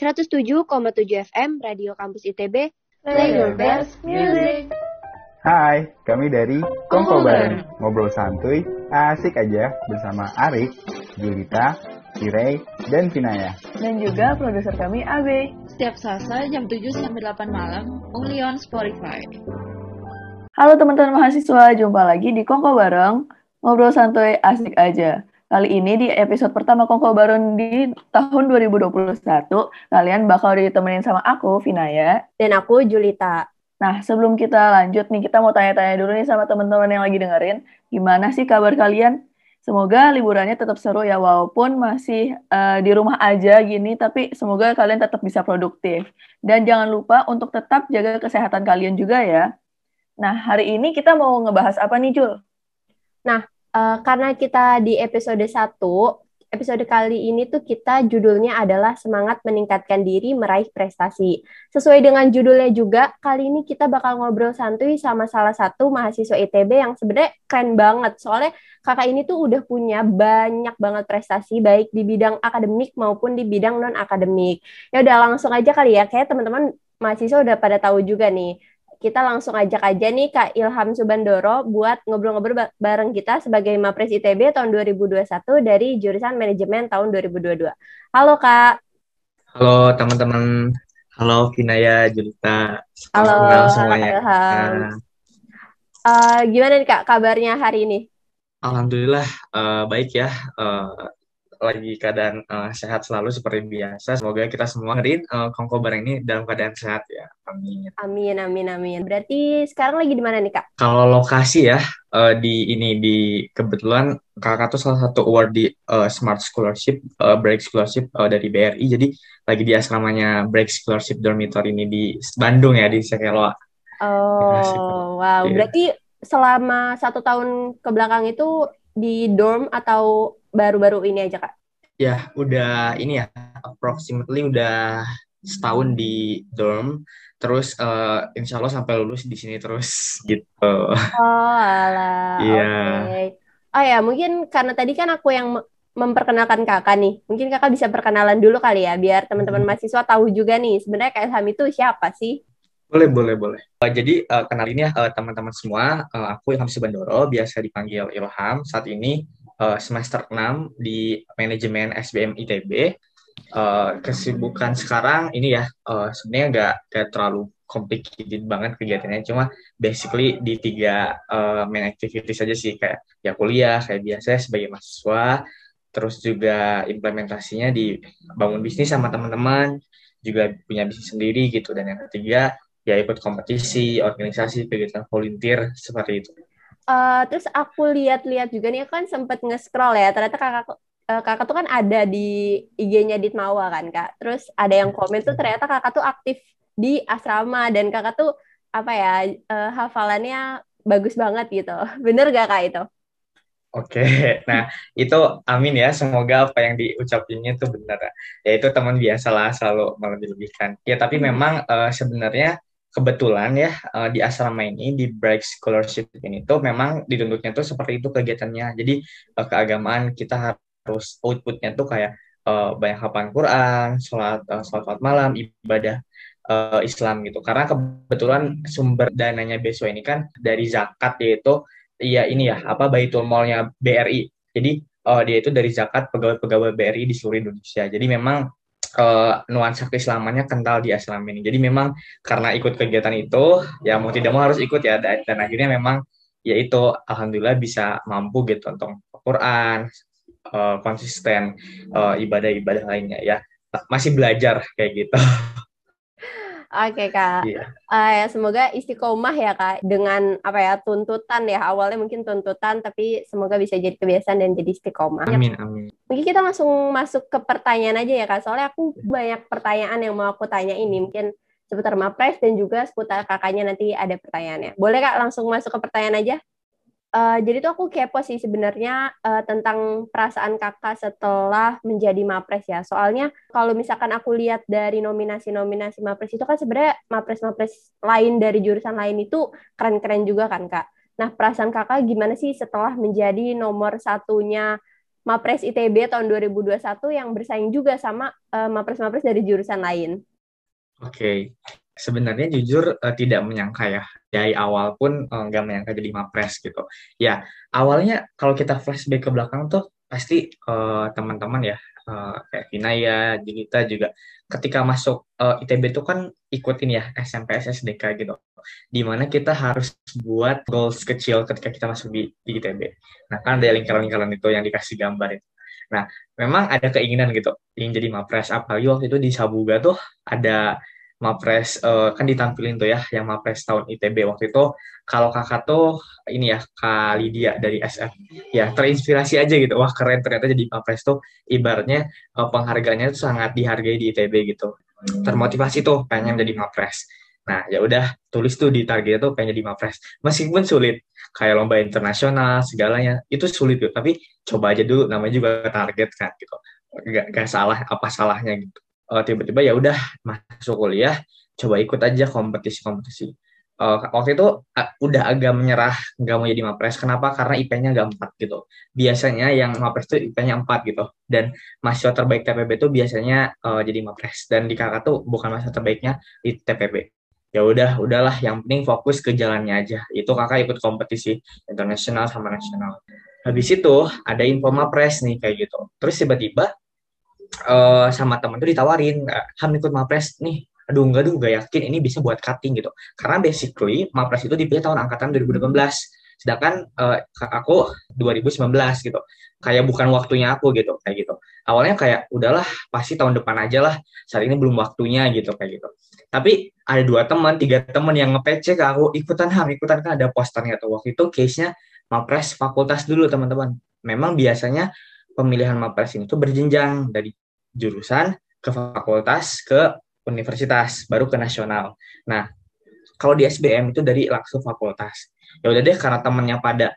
107,7 FM Radio Kampus ITB. Play your best music. Hai, kami dari Kongko Bareng. Ngobrol santuy, asik aja bersama Arik, Julita, Cirey, dan Vinaya. Dan juga produser kami Abe. Setiap Selasa jam 7 sampai 8 malam, only on Spotify. Halo teman-teman mahasiswa, jumpa lagi di Kongko Bareng. Ngobrol santuy, asik aja. Kali ini di episode pertama Kongko Bareng di tahun 2021, kalian bakal ditemenin sama aku, Vinaya. Dan aku, Julita. Nah, sebelum kita lanjut nih, kita mau tanya-tanya dulu nih sama teman-teman yang lagi dengerin. Gimana sih kabar kalian? Semoga liburannya tetap seru ya, walaupun masih uh, di rumah aja gini, tapi semoga kalian tetap bisa produktif. Dan jangan lupa untuk tetap jaga kesehatan kalian juga ya. Nah, hari ini kita mau ngebahas apa nih, Jul? Nah, uh, karena kita di episode 1, episode kali ini tuh kita judulnya adalah semangat meningkatkan diri meraih prestasi. Sesuai dengan judulnya juga, kali ini kita bakal ngobrol santuy sama salah satu mahasiswa ITB yang sebenarnya keren banget. Soalnya kakak ini tuh udah punya banyak banget prestasi baik di bidang akademik maupun di bidang non akademik. Ya udah langsung aja kali ya, kayak teman-teman mahasiswa udah pada tahu juga nih kita langsung ajak aja nih Kak Ilham Subandoro buat ngobrol-ngobrol bareng kita sebagai Mapres ITB tahun 2021 dari jurusan manajemen tahun 2022. Halo Kak. Halo teman-teman. Halo Vinaya, Julita. Halo semuanya. Ilham. Nah. Uh, gimana nih Kak kabarnya hari ini? Alhamdulillah uh, baik ya. Uh, lagi keadaan uh, sehat selalu seperti biasa. Semoga kita semua ngeriin uh, Kongko bareng ini dalam keadaan sehat ya. Amin. Amin, amin, amin. Berarti sekarang lagi di mana nih Kak? Kalau lokasi ya uh, di ini di kebetulan kakak tuh salah satu award di uh, Smart Scholarship, uh, Break Scholarship uh, dari BRI. Jadi lagi di asramanya Break Scholarship Dormitory ini di Bandung ya di Sekeloa. Oh, ya, wow. Yeah. Berarti selama satu tahun ke belakang itu di dorm atau baru-baru ini aja kak? Ya, udah ini ya, approximately udah setahun di dorm, terus uh, insya Allah sampai lulus di sini terus gitu. Oh, alah. Iya. Yeah. Okay. Oh ya, mungkin karena tadi kan aku yang memperkenalkan kakak nih, mungkin kakak bisa perkenalan dulu kali ya, biar teman-teman hmm. mahasiswa tahu juga nih, sebenarnya Kak Ilham itu siapa sih? Boleh, boleh, boleh. Uh, jadi uh, kenalin ya uh, teman-teman semua, uh, aku Ilham Subandoro, biasa dipanggil Ilham. Saat ini uh, semester 6 di manajemen SBM ITB. Uh, kesibukan sekarang ini ya uh, sebenarnya nggak nggak terlalu complicated banget kegiatannya. Cuma basically di tiga uh, main activity saja sih. Kayak ya kuliah kayak biasa sebagai mahasiswa. Terus juga implementasinya di bangun bisnis sama teman-teman. Juga punya bisnis sendiri gitu. Dan yang ketiga ya ikut kompetisi organisasi kegiatan volunteer seperti itu uh, terus aku lihat-lihat juga nih kan sempet nge-scroll ya ternyata kakak uh, kakak tuh kan ada di IG-nya Ditmawa kan kak terus ada yang komen tuh ternyata kakak tuh aktif di asrama dan kakak tuh apa ya uh, hafalannya bagus banget gitu bener gak kak itu Oke, nah itu amin ya. Semoga apa yang diucapinnya itu benar. Ya itu teman biasa lah selalu melebih-lebihkan. Ya tapi hmm. memang uh, sebenarnya kebetulan ya uh, di asrama ini di Bright Scholarship ini tuh memang dituntutnya tuh seperti itu kegiatannya. Jadi uh, keagamaan kita harus outputnya tuh kayak uh, banyak hafalan Quran, sholat, uh, sholat, sholat malam, ibadah uh, Islam gitu. Karena kebetulan sumber dananya besok ini kan dari zakat yaitu ya ini ya apa Baitul Malnya BRI. Jadi uh, dia itu dari zakat pegawai-pegawai BRI di seluruh Indonesia. Jadi memang uh, nuansa keislamannya kental di asram ini. Jadi memang karena ikut kegiatan itu, ya mau tidak mau harus ikut ya. Dan, akhirnya memang ya itu alhamdulillah bisa mampu gitu untuk Quran, uh, konsisten uh, ibadah-ibadah lainnya ya. Masih belajar kayak gitu. Oke kak, yeah. Iya. uh, semoga istiqomah ya kak dengan apa ya tuntutan ya awalnya mungkin tuntutan tapi semoga bisa jadi kebiasaan dan jadi istiqomah. Amin amin. Mungkin kita langsung masuk ke pertanyaan aja ya kak, soalnya aku banyak pertanyaan yang mau aku tanya ini mungkin seputar mapres dan juga seputar kakaknya nanti ada pertanyaannya. Boleh kak langsung masuk ke pertanyaan aja? Uh, jadi tuh aku kepo sih sebenarnya uh, tentang perasaan kakak setelah menjadi mapres ya. Soalnya kalau misalkan aku lihat dari nominasi-nominasi mapres itu kan sebenarnya mapres-mapres lain dari jurusan lain itu keren-keren juga kan kak. Nah perasaan kakak gimana sih setelah menjadi nomor satunya Mapres ITB tahun 2021 yang bersaing juga sama uh, Mapres-Mapres dari jurusan lain. Oke, okay. Sebenarnya jujur uh, tidak menyangka ya dari awal pun nggak uh, menyangka jadi Mapres gitu. Ya awalnya kalau kita flashback ke belakang tuh pasti uh, teman-teman ya uh, kayak Vinaya, Jigita juga ketika masuk uh, ITB itu kan ikutin ya SMP SSDK gitu. Di mana kita harus buat goals kecil ketika kita masuk di, di ITB. Nah kan ada lingkaran-lingkaran itu yang dikasih gambar itu. Nah memang ada keinginan gitu ingin jadi mapres. Apalagi waktu itu di Sabuga tuh ada Mapres uh, kan ditampilin tuh ya yang Mapres tahun ITB waktu itu kalau kakak tuh ini ya Kak Lydia dari SF ya terinspirasi aja gitu. Wah keren. Ternyata jadi Mapres tuh ibaratnya uh, penghargaannya tuh sangat dihargai di ITB gitu. Termotivasi tuh pengen jadi Mapres. Nah ya udah tulis tuh di target tuh pengen jadi Mapres. Meskipun sulit kayak lomba internasional segalanya itu sulit tuh tapi coba aja dulu namanya juga target kan gitu. Gak, gak salah apa salahnya gitu uh, tiba-tiba ya udah masuk kuliah coba ikut aja kompetisi-kompetisi. Uh, waktu itu uh, udah agak menyerah nggak mau jadi mapres. Kenapa? Karena IP-nya nggak empat gitu. Biasanya yang mapres itu IP-nya empat gitu. Dan mahasiswa terbaik TPB itu biasanya uh, jadi mapres. Dan di kakak tuh bukan mahasiswa terbaiknya di TPB ya udah udahlah. Yang penting fokus ke jalannya aja. Itu kakak ikut kompetisi internasional sama nasional. Habis itu ada info mapres nih kayak gitu. Terus tiba-tiba uh, sama temen tuh ditawarin ham ikut mapres nih. Aduh enggak aduh enggak yakin ini bisa buat cutting gitu. Karena basically mapres itu dipilih tahun angkatan 2018 sedangkan uh, aku 2019 gitu. Kayak bukan waktunya aku gitu kayak gitu. Awalnya kayak udahlah pasti tahun depan aja lah. Saat ini belum waktunya gitu kayak gitu. Tapi ada dua teman tiga teman yang nge ke aku ikutan ham ikutan. Kan ada posternya tuh. Waktu itu case nya mapres fakultas dulu teman-teman. Memang biasanya pemilihan mapres ini tuh berjenjang dari jurusan ke fakultas ke universitas baru ke nasional. Nah kalau di SBM itu dari langsung fakultas. Ya udah deh karena temennya pada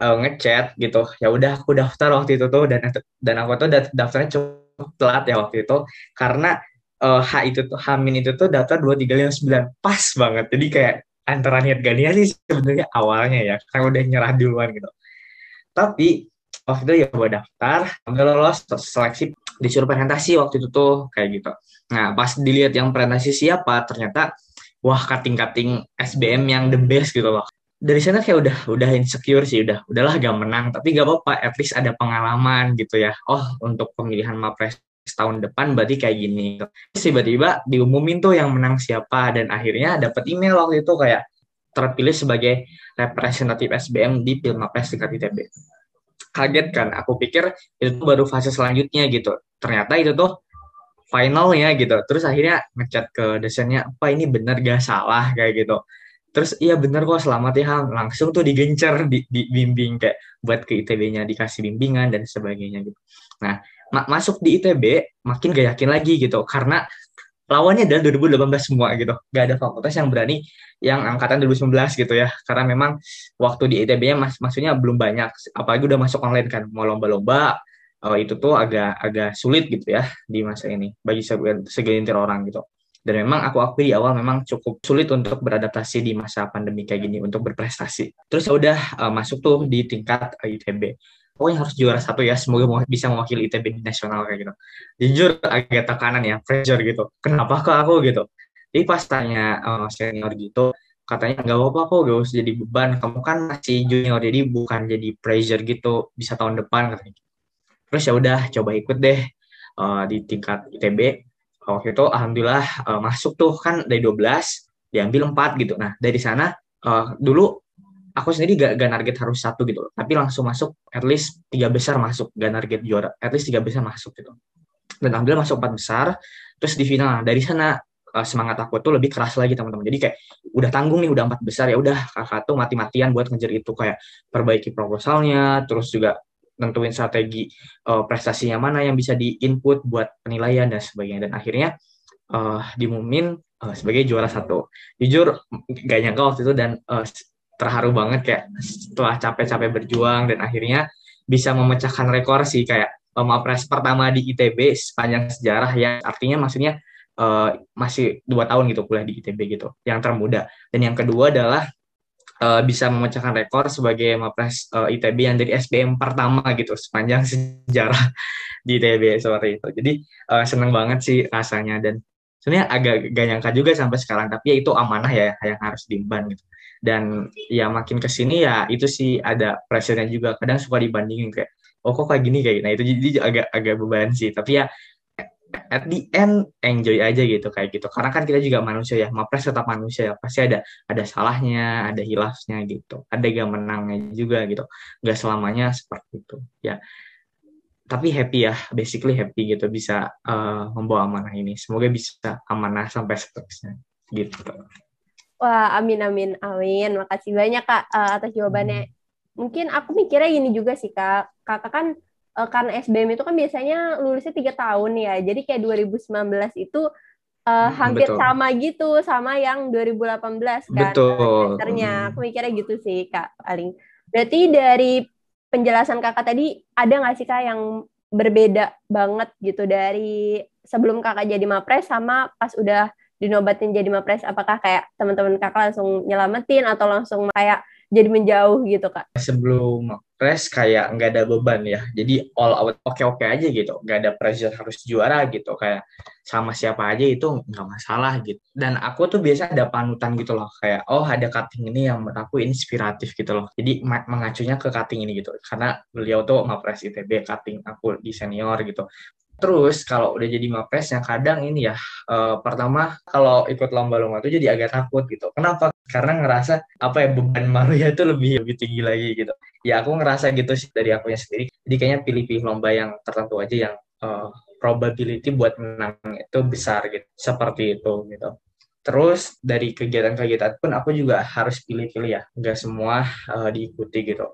uh, ngechat gitu. Ya udah aku daftar waktu itu tuh dan dan aku tuh daftarnya cukup telat ya waktu itu karena uh, H itu tuh Hamin itu tuh daftar dua tiga lima sembilan pas banget. Jadi kayak antara niat gak niat sih sebenarnya awalnya ya karena udah nyerah duluan gitu. Tapi waktu itu ya gue daftar, nggak lolos seleksi disuruh presentasi waktu itu tuh kayak gitu. Nah pas dilihat yang presentasi siapa ternyata wah kating-kating SBM yang the best gitu loh. Dari sana kayak udah udah insecure sih udah udahlah gak menang tapi gak apa-apa at least ada pengalaman gitu ya. Oh untuk pemilihan mapres tahun depan berarti kayak gini. Tiba-tiba diumumin tuh yang menang siapa dan akhirnya dapat email waktu itu kayak terpilih sebagai representatif SBM di Pilmapres tingkat ITB kaget kan. Aku pikir itu baru fase selanjutnya gitu. Ternyata itu tuh finalnya gitu. Terus akhirnya ngechat ke dosennya apa ini bener gak salah? kayak gitu. Terus iya bener kok selamat ya Ham. Langsung tuh digencer di, di bimbing kayak buat ke ITB-nya dikasih bimbingan dan sebagainya gitu. Nah ma masuk di ITB makin gak yakin lagi gitu. Karena lawannya adalah 2018 semua gitu. Gak ada fakultas yang berani yang angkatan 2019 gitu ya. Karena memang waktu di ITB-nya mas maksudnya belum banyak. Apalagi udah masuk online kan. Mau lomba-lomba uh, itu tuh agak agak sulit gitu ya di masa ini bagi segelintir orang gitu. Dan memang aku akui di awal memang cukup sulit untuk beradaptasi di masa pandemi kayak gini untuk berprestasi. Terus ya udah uh, masuk tuh di tingkat ITB pokoknya harus juara satu ya semoga bisa mewakili ITB di nasional kayak gitu. Jujur agak tekanan ya pressure gitu. Kenapa kok aku gitu? Jadi pas tanya uh, senior gitu katanya nggak apa-apa kok gak usah jadi beban. Kamu kan masih junior jadi bukan jadi pressure gitu bisa tahun depan katanya terus ya udah coba ikut deh uh, di tingkat ITB waktu itu alhamdulillah uh, masuk tuh kan dari 12 diambil 4 gitu. Nah dari sana uh, dulu aku sendiri gak, gak target harus satu gitu tapi langsung masuk at least tiga besar masuk. Gak target juara at least tiga besar masuk gitu. Dan alhamdulillah masuk empat besar terus di final. Dari sana uh, semangat aku tuh lebih keras lagi teman-teman. Jadi kayak udah tanggung nih udah empat besar ya udah kakak tuh mati-matian buat ngejar itu. Kayak perbaiki proposalnya terus juga tentuin strategi uh, prestasinya mana yang bisa di input buat penilaian dan sebagainya. Dan akhirnya uh, diumumin uh, sebagai juara satu. Jujur gak nyangka waktu itu dan uh, terharu banget kayak setelah capek-capek berjuang dan akhirnya bisa memecahkan rekor sih kayak pemapres pertama di ITB sepanjang sejarah ya artinya maksudnya uh, masih dua tahun gitu kuliah di ITB gitu yang termuda dan yang kedua adalah uh, bisa memecahkan rekor sebagai Mapres uh, ITB yang dari SBM pertama gitu sepanjang sejarah di ITB seperti itu. Jadi uh, seneng banget sih rasanya dan sebenarnya agak gak nyangka juga sampai sekarang tapi ya itu amanah ya yang harus diemban gitu dan ya makin ke sini ya itu sih ada pressure juga. Kadang suka dibandingin kayak oh kok kayak gini kayak nah itu jadi agak agak beban sih. Tapi ya at the end enjoy aja gitu kayak gitu. Karena kan kita juga manusia ya mapres tetap manusia ya. Pasti ada ada salahnya ada hilafnya gitu. Ada yang menangnya juga gitu. Nggak selamanya seperti itu. Ya tapi happy ya. Basically happy gitu bisa uh, membawa amanah ini. Semoga bisa amanah sampai seterusnya gitu wah amin amin amin. Makasih banyak kak uh, atas jawabannya. Hmm. mungkin aku mikirnya gini juga sih kak. Kakak kan uh, karena SBM itu kan biasanya lulusnya tiga tahun ya. Jadi kayak 2019 itu uh, hampir Betul. sama gitu sama yang 2018 kan Betul. Ternyata aku mikirnya gitu sih kak paling. Berarti dari penjelasan kakak tadi ada nggak sih kak yang berbeda banget gitu dari sebelum kakak jadi mapres sama pas udah dinobatin jadi mapres apakah kayak teman-teman kakak langsung nyelamatin atau langsung kayak jadi menjauh gitu kak? Sebelum mapres kayak nggak ada beban ya. Jadi all out oke oke aja gitu. Nggak ada pressure harus juara gitu. Kayak sama siapa aja itu nggak masalah gitu. Dan aku tuh biasa ada panutan gitu loh. Kayak oh ada cutting ini yang menurut aku inspiratif gitu loh. Jadi mengacunya ke cutting ini gitu. Karena beliau tuh mapres itb cutting aku di senior gitu Terus kalau udah jadi mapres yang kadang ini ya uh, pertama kalau ikut lomba-lomba itu jadi agak takut gitu. Kenapa? Karena ngerasa apa ya beban Maria itu lebih lebih tinggi lagi gitu. Ya aku ngerasa gitu sih dari aku sendiri. Jadi kayaknya pilih-pilih lomba yang tertentu aja yang uh, probability buat menang itu besar gitu seperti itu gitu terus dari kegiatan-kegiatan pun aku juga harus pilih-pilih ya nggak semua uh, diikuti gitu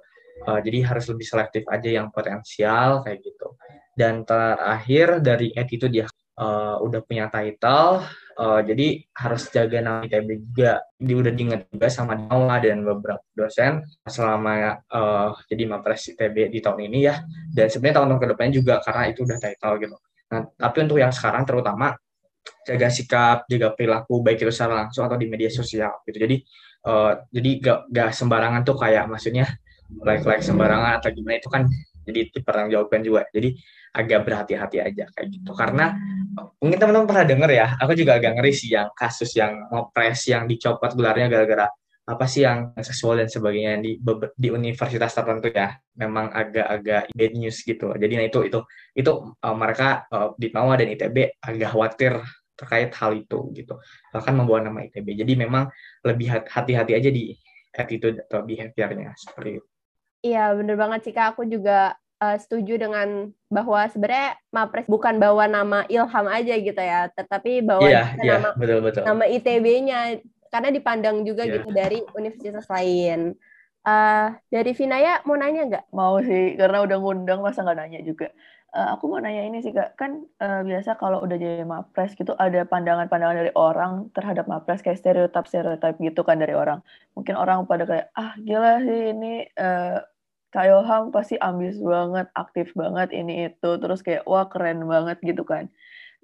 uh, jadi harus lebih selektif aja yang potensial kayak gitu dan terakhir dari attitude ya uh, udah punya title uh, jadi harus jaga nama ITB juga di udah diingat juga sama Nawa dan beberapa dosen selama uh, jadi mapres ITB di tahun ini ya dan sebenarnya tahun-tahun ke depannya juga karena itu udah title gitu Nah, tapi untuk yang sekarang terutama jaga sikap, jaga perilaku baik itu secara langsung atau di media sosial gitu. Jadi uh, jadi gak, gak sembarangan tuh kayak maksudnya like like sembarangan atau gimana itu kan jadi dipertanggungjawabkan juga. Jadi agak berhati-hati aja kayak gitu. Karena mungkin teman-teman pernah denger ya, aku juga agak ngeri sih yang kasus yang ngopres yang dicopot gelarnya gara-gara apa sih yang seksual dan sebagainya di di universitas tertentu ya. Memang agak-agak bad news gitu. Jadi nah itu itu itu uh, mereka uh, di Mawa dan ITB agak khawatir terkait hal itu gitu. Bahkan membawa nama ITB jadi memang lebih hati-hati aja di attitude atau behaviornya seperti itu. Iya bener banget sih kak. Aku juga uh, setuju dengan bahwa sebenarnya Mapres bukan bawa nama Ilham aja gitu ya, tetapi bawa yeah, yeah, nama betul, betul. nama ITB-nya karena dipandang juga yeah. gitu dari universitas lain. Uh, dari Vinaya mau nanya nggak? Mau sih, karena udah ngundang masa nggak nanya juga. Uh, aku mau nanya ini sih kak, kan uh, biasa kalau udah jadi mapres gitu ada pandangan-pandangan dari orang terhadap mapres kayak stereotip-stereotip gitu kan dari orang. Mungkin orang pada kayak ah gila sih ini uh, Kak Ilham pasti ambis banget, aktif banget ini itu, terus kayak wah keren banget gitu kan.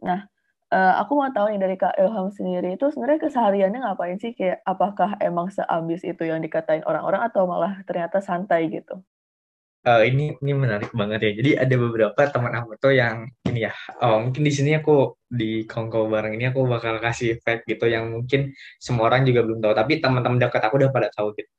Nah Uh, aku mau tahu nih dari Kak Ilham sendiri itu sebenarnya kesehariannya ngapain sih? Kayak apakah emang seambis itu yang dikatain orang-orang atau malah ternyata santai gitu? Uh, ini ini menarik banget ya. Jadi ada beberapa teman aku tuh yang ini ya. Oh, mungkin di sini aku di kongko bareng ini aku bakal kasih fact gitu yang mungkin semua orang juga belum tahu. Tapi teman-teman dekat aku udah pada tahu gitu.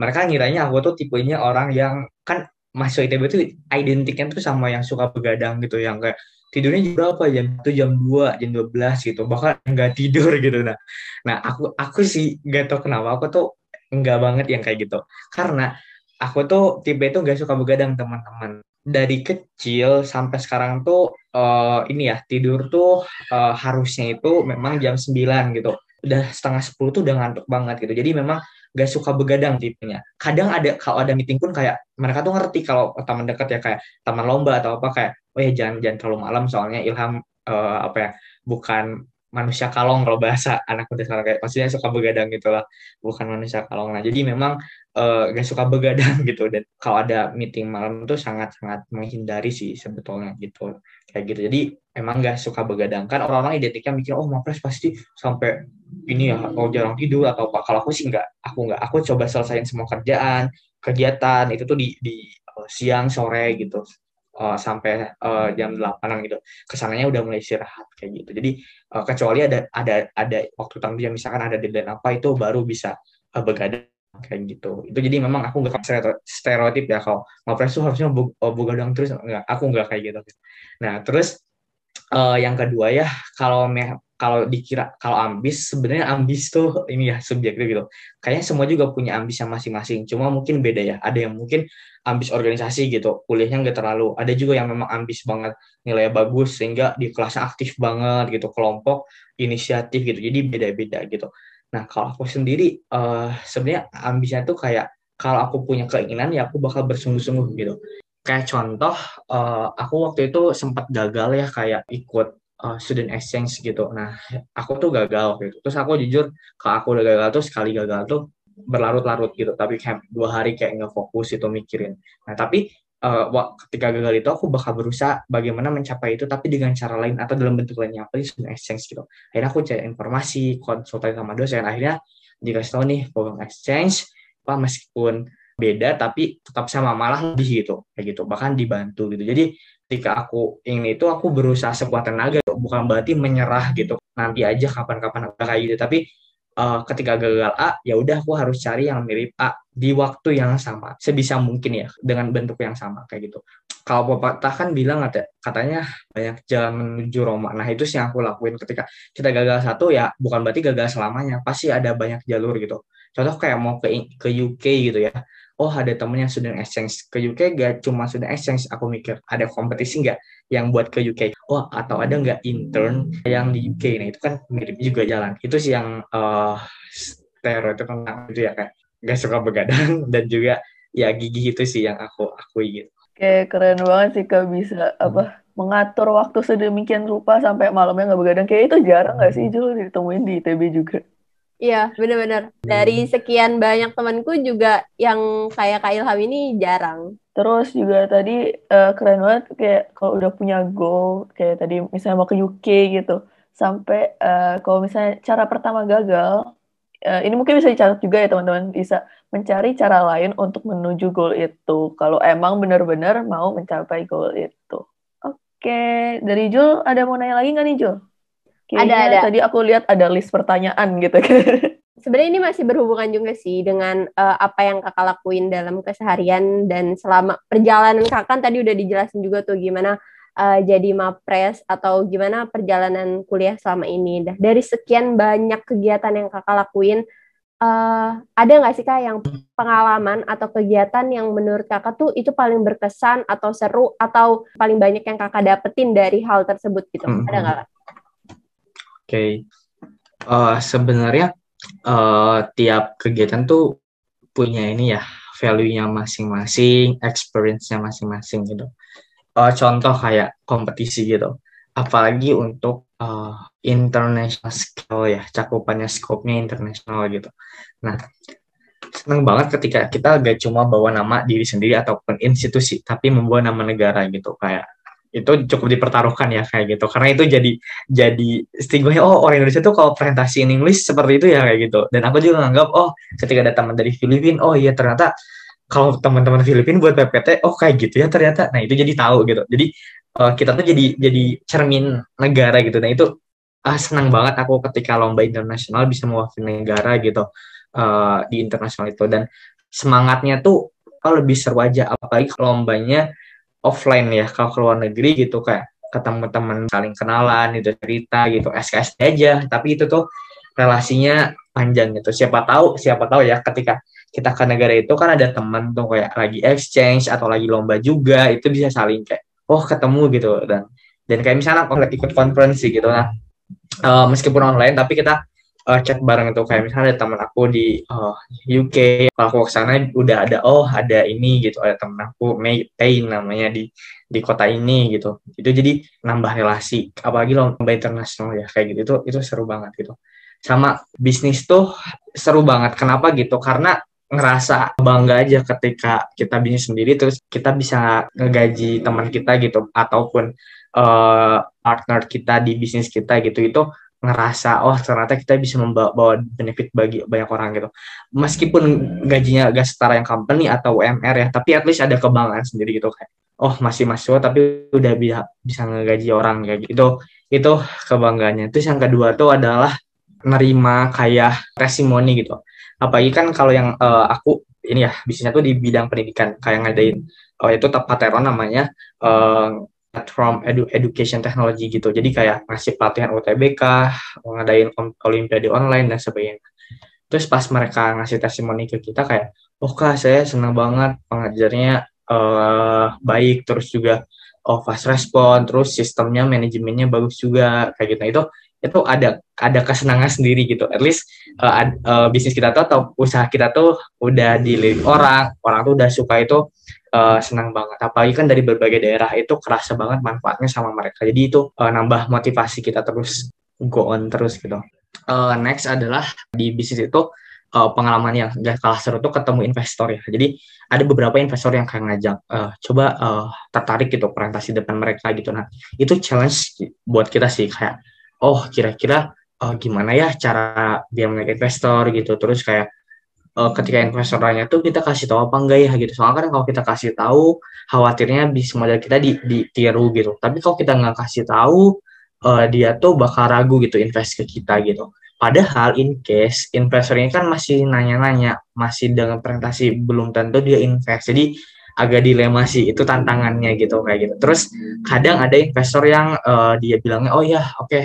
Mereka ngiranya aku tuh tipenya orang yang kan masuk ITB itu identiknya tuh sama yang suka begadang gitu, yang kayak tidurnya jam berapa? Jam itu jam 2 jam 12 gitu. Bahkan nggak tidur gitu nah nah aku aku sih nggak tahu kenapa aku tuh nggak banget yang kayak gitu. Karena aku tuh tipe itu nggak suka begadang teman-teman. Dari kecil sampai sekarang tuh uh, ini ya tidur tuh uh, harusnya itu memang jam 9 gitu. Udah setengah 10 tuh udah ngantuk banget gitu. Jadi memang gak suka begadang tipenya. Kadang ada kalau ada meeting pun kayak mereka tuh ngerti kalau taman dekat ya kayak taman lomba atau apa kayak oh ya jangan jangan terlalu malam soalnya Ilham uh, apa ya bukan manusia kalong kalau bahasa anak muda sekarang. Kayak maksudnya suka begadang gitu lah bukan manusia kalong. Nah jadi memang uh, gak suka begadang gitu. Dan kalau ada meeting malam itu sangat sangat menghindari sih sebetulnya gitu kayak gitu. Jadi emang nggak suka begadang. Kan orang-orang identiknya mikir oh mapres pasti sampai ini ya atau jarang tidur atau apa. Kalau aku sih nggak aku nggak. Aku coba selesaiin semua kerjaan kegiatan itu tuh di, di uh, siang sore gitu. Uh, sampai uh, jam 8 gitu. Ke sananya udah mulai istirahat kayak gitu. Jadi uh, kecuali ada ada ada waktu tanggung misalkan ada deadline apa itu baru bisa uh, begadang kayak gitu. Itu jadi memang aku nggak stereotip ya kalau ngapres tuh harusnya begadang terus nggak. Aku nggak kayak gitu. Nah terus uh, yang kedua ya kalau kalau dikira kalau ambis sebenarnya ambis tuh ini ya subjektif gitu. Kayaknya semua juga punya ambis yang masing-masing cuma mungkin beda ya. Ada yang mungkin ambis organisasi gitu kuliahnya nggak terlalu. Ada juga yang memang ambis banget nilai bagus sehingga di kelasnya aktif banget gitu kelompok inisiatif gitu jadi beda-beda gitu. Nah kalau aku sendiri uh, sebenarnya ambisnya tuh kayak kalau aku punya keinginan ya aku bakal bersungguh-sungguh gitu kayak contoh uh, aku waktu itu sempat gagal ya kayak ikut uh, student exchange gitu. Nah, aku tuh gagal gitu. Terus aku jujur kalau aku udah gagal tuh sekali gagal tuh berlarut-larut gitu. Tapi kayak dua hari kayak nggak fokus itu mikirin. Nah, tapi uh, ketika gagal itu aku bakal berusaha bagaimana mencapai itu tapi dengan cara lain atau dalam bentuk lainnya apa student exchange gitu. Akhirnya aku cari informasi, konsultasi sama dosen. Akhirnya dikasih tahu nih program exchange apa meskipun beda tapi tetap sama malah lebih gitu kayak gitu bahkan dibantu gitu jadi ketika aku ingin itu aku berusaha sekuat tenaga bukan berarti menyerah gitu nanti aja kapan-kapan kayak gitu tapi uh, ketika gagal A ya udah aku harus cari yang mirip A di waktu yang sama sebisa mungkin ya dengan bentuk yang sama kayak gitu kalau pepatah kan bilang ada katanya banyak jalan menuju Roma. Nah itu sih yang aku lakuin ketika kita gagal satu ya bukan berarti gagal selamanya. Pasti ada banyak jalur gitu. Contoh kayak mau ke ke UK gitu ya oh ada temen yang student exchange ke UK gak cuma student exchange aku mikir ada kompetisi nggak yang buat ke UK oh atau ada nggak intern yang di UK nah itu kan mirip juga jalan. Itu sih yang uh, stereotip tentang itu ya kayak gak suka begadang dan juga ya gigi itu sih yang aku akui gitu. Oke, keren banget sih Kak bisa apa mengatur waktu sedemikian rupa sampai malamnya nggak begadang. Kayak itu jarang nggak sih Jul ditemuin di ITB juga? Iya, benar-benar. Dari hmm. sekian banyak temanku juga yang kayak Kak Ilham ini jarang. Terus juga tadi uh, keren banget kayak kalau udah punya goal kayak tadi misalnya mau ke UK gitu. Sampai uh, kalau misalnya cara pertama gagal, uh, ini mungkin bisa dicatat juga ya teman-teman bisa mencari cara lain untuk menuju goal itu. Kalau emang benar-benar mau mencapai goal itu. Oke, dari Jul ada mau nanya lagi nggak nih Jul? Kayaknya ada, ada. Tadi aku lihat ada list pertanyaan gitu. Sebenarnya ini masih berhubungan juga sih dengan uh, apa yang kakak lakuin dalam keseharian dan selama perjalanan kakak kan tadi udah dijelasin juga tuh gimana uh, jadi mapres atau gimana perjalanan kuliah selama ini. Dah dari sekian banyak kegiatan yang kakak lakuin, uh, ada nggak sih kak yang pengalaman atau kegiatan yang menurut kakak tuh itu paling berkesan atau seru atau paling banyak yang kakak dapetin dari hal tersebut gitu? Hmm. Ada nggak kak? Okay. uh, eh, sebenarnya uh, tiap kegiatan tuh punya ini ya value-nya masing-masing, experience-nya masing-masing gitu. Uh, contoh kayak kompetisi gitu. Apalagi untuk uh, international scale ya, cakupannya scope-nya internasional gitu. Nah, seneng banget ketika kita gak cuma bawa nama diri sendiri ataupun institusi, tapi membawa nama negara gitu. Kayak itu cukup dipertaruhkan ya kayak gitu. Karena itu jadi jadi stigma oh orang Indonesia tuh kalau presentasi in English seperti itu ya kayak gitu. Dan aku juga nganggap oh ketika ada teman dari Filipina oh iya ternyata kalau teman-teman Filipina buat PPT oh kayak gitu ya ternyata. Nah itu jadi tahu gitu. Jadi uh, kita tuh jadi jadi cermin negara gitu. Nah itu ah, senang banget aku ketika lomba internasional bisa mewakili negara gitu uh, di internasional itu. Dan semangatnya tuh oh, lebih seru aja. Apalagi lombanya offline ya kalau ke luar negeri gitu kayak ketemu teman saling kenalan itu cerita gitu SKS aja. Tapi itu tuh relasinya panjang gitu. Siapa tahu siapa tahu ya ketika kita ke negara itu kan ada teman tuh kayak lagi exchange atau lagi lomba juga itu bisa saling kayak oh ketemu gitu. Dan dan kayak misalnya aku ikut konferensi gitu nah uh, meskipun online tapi kita uh, chat bareng itu. Kayak misalnya ada teman aku di uh, eh, UK kalau aku ke sana udah ada oh ada ini gitu. Ada teman aku May Payne namanya di di kota ini gitu. Itu jadi nambah relasi. Apalagi lomba internasional ya kayak gitu. Itu itu seru banget gitu. Sama bisnis tuh seru banget. Kenapa gitu? Karena ngerasa bangga aja ketika kita bisnis sendiri terus kita bisa ngegaji teman kita gitu ataupun uh, partner kita di bisnis kita gitu. Itu ngerasa oh ternyata kita bisa membawa benefit bagi banyak orang gitu. Meskipun gajinya gak setara yang company atau UMR ya tapi at least ada kebanggaan sendiri gitu kayak oh masih mahasiswa tapi udah bisa bisa ngegaji orang kayak gitu. Itu kebanggaannya. Terus yang kedua tuh adalah nerima kayak testimoni gitu. Apalagi kan kalau yang uh, aku ini ya bisnisnya tuh di bidang pendidikan kayak ngadain oh itu tepat namanya uh, platform edu education technology gitu. Jadi kayak ngasih pelatihan UTBK, ngadain olimpiade online dan sebagainya. Terus pas mereka ngasih testimoni ke kita kayak, oh kak saya senang banget pengajarnya uh, baik, terus juga oh fast respon, terus sistemnya manajemennya bagus juga kayak gitu. Nah, itu itu ada ada kesenangan sendiri gitu. At least uh, uh, bisnis kita tuh atau usaha kita tuh udah dilirik orang, orang tuh udah suka itu uh, senang banget. Apalagi kan dari berbagai daerah itu kerasa banget manfaatnya sama mereka. Jadi itu uh, nambah motivasi kita terus go on terus gitu. Uh, next adalah di bisnis itu uh, pengalaman yang gak kalah seru tuh ketemu investor ya. Jadi ada beberapa investor yang kayak ngajak, uh, coba uh, tertarik gitu presentasi depan mereka gitu. Nah itu challenge buat kita sih kayak, oh kira-kira uh, gimana ya cara dia menarik investor gitu. Terus kayak uh, ketika investornya tuh kita kasih tahu apa enggak ya gitu. Soalnya kan kalau kita kasih tahu, khawatirnya bisnis model kita di, ditiru gitu. Tapi kalau kita nggak kasih tahu, uh, dia tuh bakal ragu gitu invest ke kita gitu. Padahal in case investor ini kan masih nanya-nanya, masih dengan presentasi belum tentu dia invest. Jadi agak dilema sih itu tantangannya gitu kayak gitu. Terus kadang ada investor yang uh, dia bilangnya oh ya oke okay,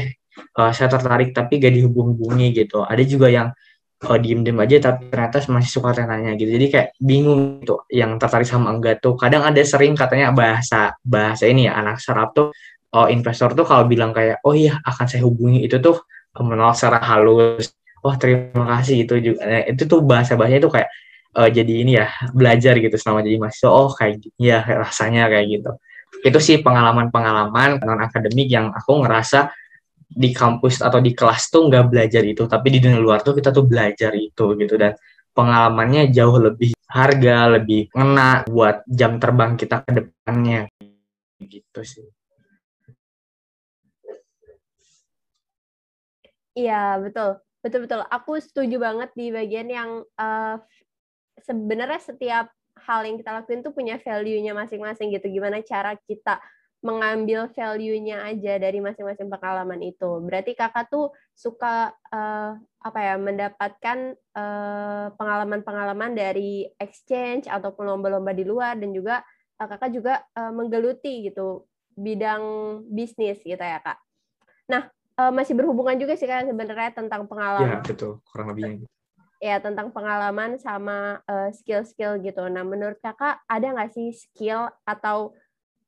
uh, saya tertarik tapi gak dihubung-hubungi gitu. Ada juga yang oh, diem-diem aja tapi ternyata masih suka tanya gitu. Jadi kayak bingung tuh yang tertarik sama enggak tuh. Kadang ada sering katanya bahasa bahasa ini ya anak sarap tuh oh investor tuh kalau bilang kayak oh iya akan saya hubungi itu tuh menolak secara halus. Oh terima kasih itu juga. Nah, itu tuh bahasa bahasanya tuh kayak uh, jadi ini ya belajar gitu selama jadi mahasiswa. Oh kayak gitu. Ya rasanya kayak gitu. Itu sih pengalaman-pengalaman non akademik yang aku ngerasa di kampus atau di kelas tuh nggak belajar itu, tapi di dunia luar tuh kita tuh belajar itu gitu dan pengalamannya jauh lebih harga, lebih ngena buat jam terbang kita ke depannya gitu sih. Iya, betul. Betul-betul. Aku setuju banget di bagian yang uh, sebenarnya setiap hal yang kita lakuin tuh punya value-nya masing-masing gitu. Gimana cara kita mengambil value-nya aja dari masing-masing pengalaman itu. Berarti kakak tuh suka uh, apa ya mendapatkan pengalaman pengalaman-pengalaman dari exchange ataupun lomba-lomba di luar dan juga uh, kakak juga uh, menggeluti gitu bidang bisnis gitu ya kak. Nah uh, masih berhubungan juga sih kan sebenarnya tentang pengalaman. Ya betul kurang lebihnya. Ya tentang pengalaman sama skill-skill uh, gitu. Nah menurut kakak ada nggak sih skill atau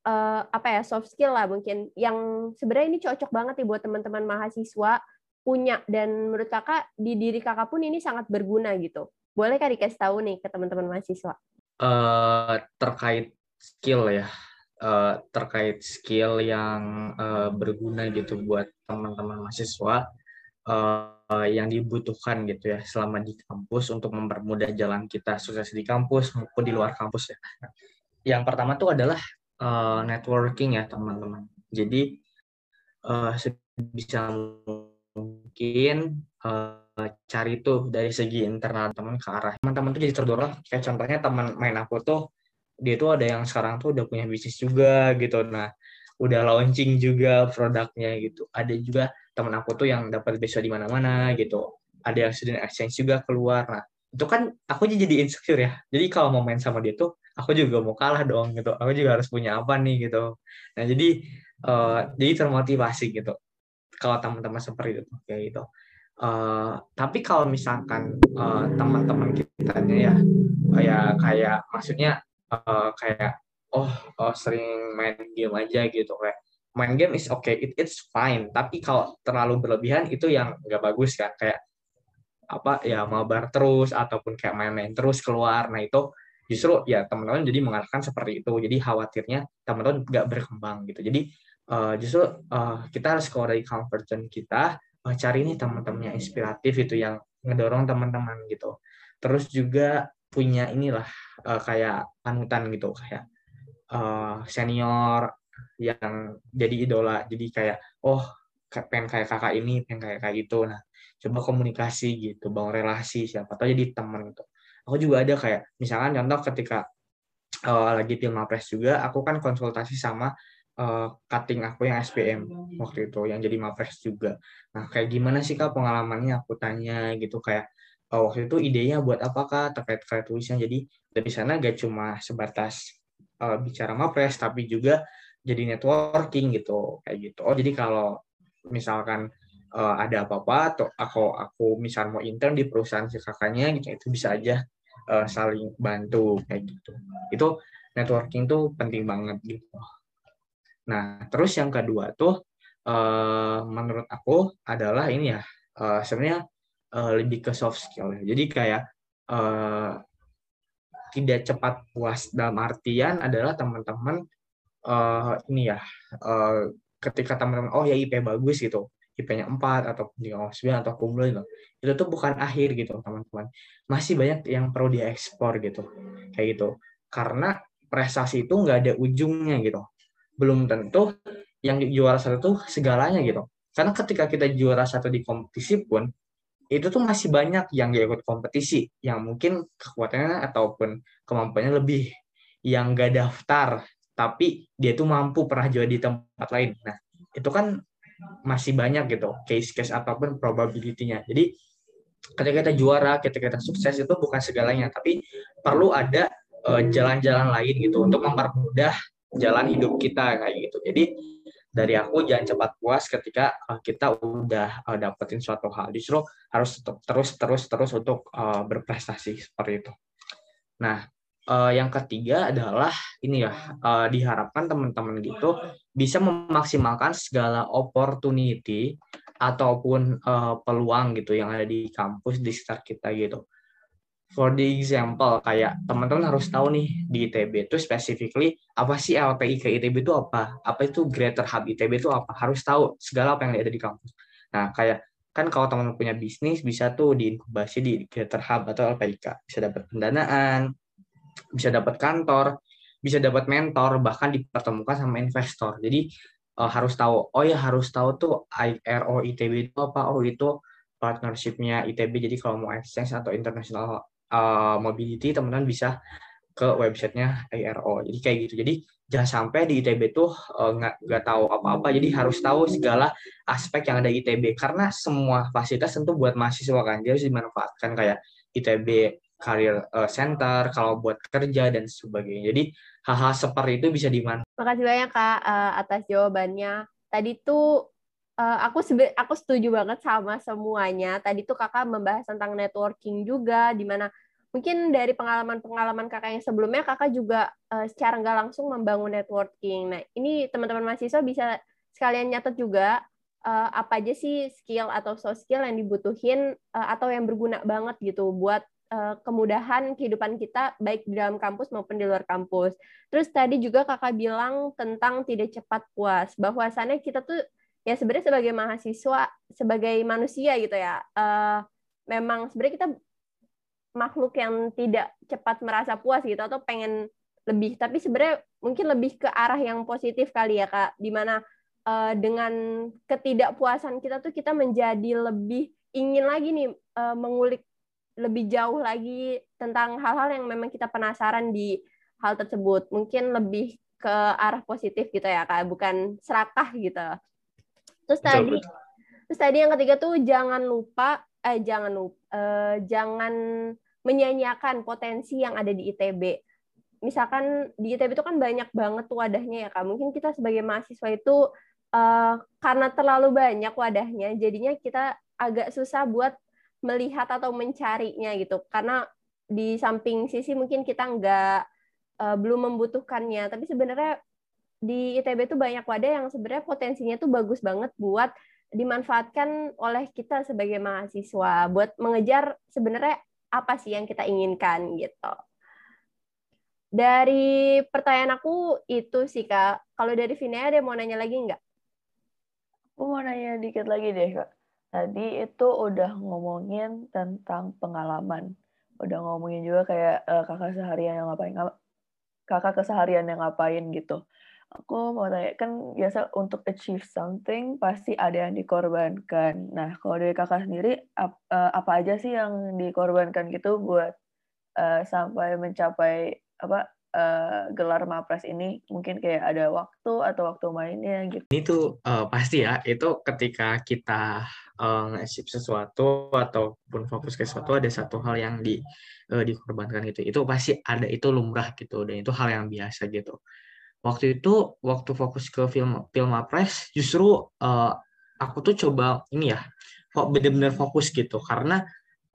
uh, apa ya soft skill lah mungkin yang sebenarnya ini cocok banget nih buat teman-teman mahasiswa punya dan menurut kakak di diri kakak pun ini sangat berguna gitu. Boleh kak dikasih tahu nih ke teman-teman mahasiswa? Uh, terkait skill ya, uh, terkait skill yang uh, berguna gitu buat teman-teman mahasiswa uh, yang dibutuhkan gitu ya selama di kampus untuk mempermudah jalan kita sukses di kampus maupun di luar kampus ya. Yang pertama tuh adalah uh, networking ya teman-teman. Jadi uh, sebisa mungkin uh, cari tuh dari segi internal teman ke arah teman-teman tuh jadi terdorong. Kayak contohnya teman main aku tuh dia tuh ada yang sekarang tuh udah punya bisnis juga gitu. Nah udah launching juga produknya gitu. Ada juga teman aku tuh yang dapat beasiswa di mana-mana gitu. Ada yang student exchange juga keluar. Nah itu kan aku jadi insecure ya. Jadi kalau mau main sama dia tuh aku juga mau kalah dong gitu. Aku juga harus punya apa nih gitu. Nah jadi uh, jadi termotivasi gitu. Kalau teman-teman seperti itu kayak gitu. Uh, tapi kalau misalkan uh, teman-teman kita ya kayak kayak maksudnya uh, kayak oh, oh sering main game aja gitu. Kayak main game is okay it, it's fine. Tapi kalau terlalu berlebihan itu yang nggak bagus kan. Kayak apa ya mabar terus ataupun kayak main-main terus keluar. Nah itu justru ya teman-teman jadi mengarahkan seperti itu. Jadi khawatirnya teman-teman nggak berkembang gitu. Jadi uh, justru uh, kita harus keluar dari comfort zone kita uh, cari nih teman-teman yang inspiratif itu yang ngedorong teman-teman gitu. Terus juga punya inilah uh, kayak panutan gitu kayak uh, senior yang jadi idola. Jadi kayak oh pengen kayak kakak ini pengen kayak kayak gitu. Nah coba komunikasi gitu bangun relasi siapa tahu jadi teman gitu aku juga ada kayak misalkan contoh ketika uh, lagi pilmapres juga aku kan konsultasi sama uh, cutting aku yang SPM waktu itu yang jadi mapres juga. Nah kayak gimana sih kak pengalamannya? Aku tanya gitu kayak uh, waktu itu idenya buat apakah terkait terkait tulisnya. Jadi dari sana gak cuma sebatas uh, bicara mapres tapi juga jadi networking gitu kayak gitu. Oh jadi kalau misalkan uh, ada apa-apa atau aku aku misal mau intern di perusahaan si kakaknya gitu itu bisa aja uh, saling bantu kayak gitu. Itu networking tuh penting banget gitu. Nah terus yang kedua tuh uh, menurut aku adalah ini ya uh, sebenarnya uh, lebih ke soft skill ya. Jadi kayak uh, tidak cepat puas dalam artian adalah teman-teman uh, ini ya uh, ketika teman-teman oh ya IP bagus gitu IP-nya 4 atau 3,9 atau kumul gitu. Itu tuh bukan akhir gitu teman-teman. Masih banyak yang perlu diekspor gitu kayak gitu. Karena prestasi itu nggak ada ujungnya gitu. Belum tentu yang juara satu tuh segalanya gitu. Karena ketika kita juara satu di kompetisi pun itu tuh masih banyak yang gak ikut kompetisi yang mungkin kekuatannya ataupun kemampuannya lebih. Yang gak daftar tapi dia tuh mampu pernah juara di tempat lain. Nah, itu kan masih banyak gitu case-case ataupun probability-nya. Jadi ketika kita juara, ketika kita sukses itu bukan segalanya, tapi perlu ada eh, jalan-jalan uh, lain gitu untuk mempermudah jalan hidup kita kayak gitu. Jadi dari aku jangan cepat puas ketika uh, kita udah uh, dapetin suatu hal. Justru harus terus terus terus untuk uh, berprestasi seperti itu. Nah, uh, yang ketiga adalah ini ya uh, diharapkan teman-teman gitu bisa memaksimalkan segala opportunity ataupun uh, peluang gitu yang ada di kampus di sekitar kita gitu. For the example, kayak teman-teman harus tahu nih di ITB itu specifically apa sih LPI ke ITB itu apa? Apa itu Greater Hub ITB itu apa? Harus tahu segala apa yang ada di kampus. Nah, kayak kan kalau teman-teman punya bisnis bisa tuh diinkubasi di Greater Hub atau LPIK. Bisa dapat pendanaan, bisa dapat kantor, bisa dapat mentor, bahkan dipertemukan sama investor. Jadi uh, harus tahu, oh ya harus tahu tuh IRO ITB itu apa? Oh itu partnershipnya ITB. Jadi kalau mau exchange atau international uh, mobility, teman-teman bisa ke websitenya IRO. Jadi kayak gitu. Jadi jangan sampai di ITB tuh eh, nggak uh, nggak tahu apa-apa. Jadi harus tahu segala aspek yang ada di ITB karena semua fasilitas tentu buat mahasiswa kan. Jadi harus dimanfaatkan kayak ITB career uh, center, kalau buat kerja dan sebagainya. Jadi hal-hal seperti itu bisa dimanfaatkan. Makasih banyak Kak uh, atas jawabannya. Tadi tuh uh, aku aku setuju banget sama semuanya. Tadi tuh Kakak membahas tentang networking juga di mana mungkin dari pengalaman-pengalaman Kakak yang sebelumnya Kakak juga secara nggak langsung membangun networking. Nah, ini teman-teman mahasiswa bisa sekalian nyatet juga uh, apa aja sih skill atau soft skill yang dibutuhin uh, atau yang berguna banget gitu buat uh, kemudahan kehidupan kita baik di dalam kampus maupun di luar kampus. Terus tadi juga kakak bilang tentang tidak cepat puas, bahwasannya kita tuh ya sebenarnya sebagai mahasiswa, sebagai manusia gitu ya, uh, memang sebenarnya kita makhluk yang tidak cepat merasa puas gitu atau pengen lebih, tapi sebenarnya mungkin lebih ke arah yang positif kali ya kak, di mana uh, dengan ketidakpuasan kita tuh kita menjadi lebih ingin lagi nih mengulik lebih jauh lagi tentang hal-hal yang memang kita penasaran di hal tersebut. Mungkin lebih ke arah positif gitu ya, Kak, bukan serakah gitu. Terus tadi betul. terus tadi yang ketiga tuh jangan lupa eh jangan lupa eh, jangan menyanyiakan potensi yang ada di ITB. Misalkan di ITB itu kan banyak banget wadahnya ya, Kak. Mungkin kita sebagai mahasiswa itu eh, karena terlalu banyak wadahnya, jadinya kita agak susah buat melihat atau mencarinya gitu karena di samping sisi mungkin kita nggak uh, belum membutuhkannya tapi sebenarnya di ITB itu banyak wadah yang sebenarnya potensinya tuh bagus banget buat dimanfaatkan oleh kita sebagai mahasiswa buat mengejar sebenarnya apa sih yang kita inginkan gitu. Dari pertanyaan aku itu sih kak. Kalau dari Vina ada mau nanya lagi nggak? Aku mau nanya dikit lagi deh kak. Tadi itu udah ngomongin tentang pengalaman. Udah ngomongin juga kayak uh, kakak seharian yang ngapain. Kakak keseharian yang ngapain gitu. Aku mau tanya, kan biasa untuk achieve something pasti ada yang dikorbankan. Nah, kalau dari kakak sendiri, ap, uh, apa aja sih yang dikorbankan gitu buat uh, sampai mencapai apa uh, gelar mapres ini? Mungkin kayak ada waktu atau waktu mainnya gitu. Ini tuh uh, pasti ya, itu ketika kita uh, nge sesuatu ataupun fokus ke sesuatu ada satu hal yang di uh, dikorbankan gitu. Itu pasti ada itu lumrah gitu dan itu hal yang biasa gitu waktu itu waktu fokus ke film film apres justru uh, aku tuh coba ini ya bener-bener fokus gitu karena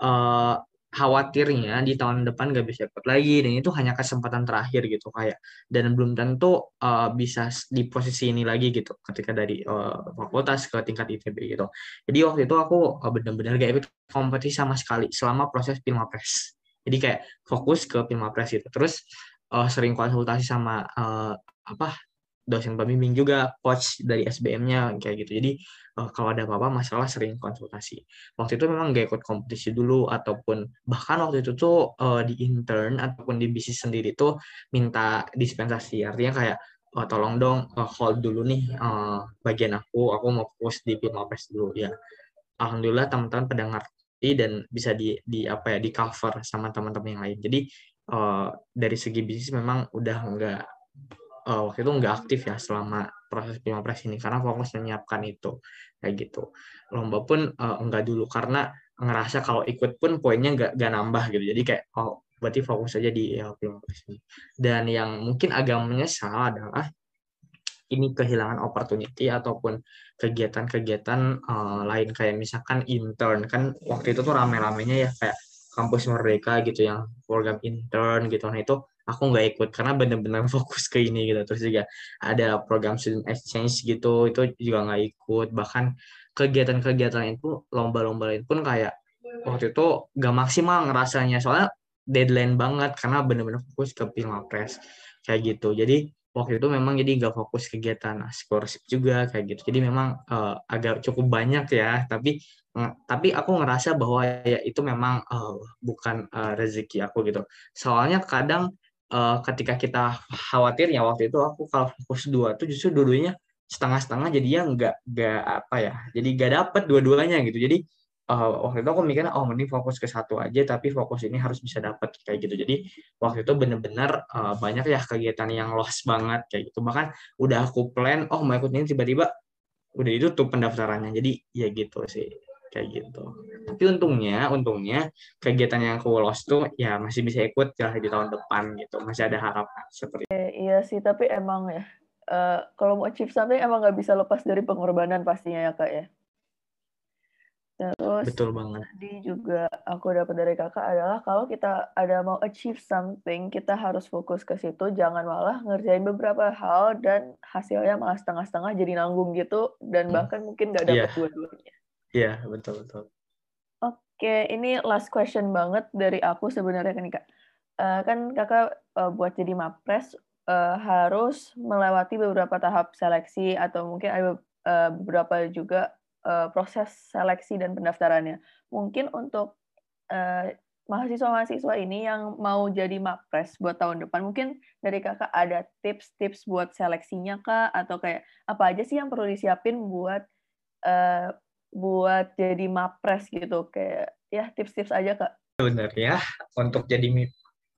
uh, khawatirnya di tahun depan gak bisa ikut lagi dan itu hanya kesempatan terakhir gitu kayak dan belum tentu uh, bisa di posisi ini lagi gitu ketika dari uh, fakultas ke tingkat ITB gitu. Jadi waktu itu aku uh, benar-benar gak ikut kompetisi sama sekali selama proses film apres jadi kayak fokus ke film apres gitu. Terus uh, sering konsultasi sama uh, apa dosen pembimbing juga coach dari SBM-nya kayak gitu. Jadi uh, kalau ada apa-apa masalah sering konsultasi. Waktu itu memang gak ikut kompetisi dulu ataupun bahkan waktu itu tuh uh, di intern ataupun di bisnis sendiri tuh minta dispensasi. Artinya kayak oh, tolong dong uh, hold dulu nih uh, bagian aku, aku mau fokus di Pilmapres dulu ya. Alhamdulillah teman-teman pada ngerti dan bisa di di apa ya di cover sama teman-teman yang lain. Jadi uh, dari segi bisnis memang udah enggak uh, waktu itu nggak aktif ya selama proses pilpres ini karena fokus menyiapkan itu kayak gitu. Lomba pun uh, enggak dulu karena ngerasa kalau ikut pun poinnya nggak nggak nambah gitu. Jadi kayak oh berarti fokus aja di ya, pilpres ini. Dan yang mungkin agak menyesal adalah ini kehilangan opportunity ataupun kegiatan-kegiatan uh, lain. Kayak misalkan intern kan waktu itu tuh rame-ramenya ya kayak kampus merdeka gitu yang program intern gitu. Nah itu aku nggak ikut karena benar-benar fokus ke ini gitu. Terus juga ada program student exchange gitu itu juga nggak ikut. Bahkan kegiatan-kegiatan itu lomba-lomba lain pun kayak waktu itu gak maksimal ngerasanya. Soalnya deadline banget karena benar-benar fokus ke pilpres kayak gitu. Jadi waktu itu memang jadi nggak fokus kegiatan scholarship juga kayak gitu. Jadi memang uh, agak cukup banyak ya. Tapi tapi aku ngerasa bahwa ya itu memang uh, bukan uh, rezeki aku gitu. Soalnya kadang uh, ketika kita khawatir ya waktu itu aku kalau fokus dua tuh justru dua-duanya setengah-setengah jadinya nggak nggak apa ya jadi nggak dapet dua-duanya gitu. Jadi uh, waktu itu aku mikirnya oh mending fokus ke satu aja tapi fokus ini harus bisa dapat kayak gitu. Jadi waktu itu bener-bener uh, banyak ya kegiatan yang lost banget kayak gitu. Bahkan udah aku plan oh mau ikut ini tiba-tiba udah itu tuh pendaftarannya. Jadi ya gitu sih kayak gitu. Tapi untungnya, untungnya kegiatan yang aku lost tuh ya masih bisa ikut ya di tahun depan gitu, masih ada harapan seperti. Eh, iya sih, tapi emang ya uh, kalau mau achieve something emang nggak bisa lepas dari pengorbanan pastinya ya kak ya. Terus betul banget. Tadi juga aku dapat dari kakak adalah kalau kita ada mau achieve something, kita harus fokus ke situ, jangan malah ngerjain beberapa hal dan hasilnya malah setengah-setengah jadi nanggung gitu dan hmm. bahkan mungkin nggak dapat yeah. dua-duanya. Iya, betul betul. Oke, ini last question banget dari aku sebenarnya kan Kak. Uh, kan Kakak uh, buat jadi Mapres uh, harus melewati beberapa tahap seleksi atau mungkin ada uh, beberapa juga uh, proses seleksi dan pendaftarannya. Mungkin untuk uh, mahasiswa-mahasiswa ini yang mau jadi Mapres buat tahun depan, mungkin dari Kakak ada tips-tips buat seleksinya Kak atau kayak apa aja sih yang perlu disiapin buat buat jadi mapres gitu kayak ya tips-tips aja kak. Sebenarnya untuk jadi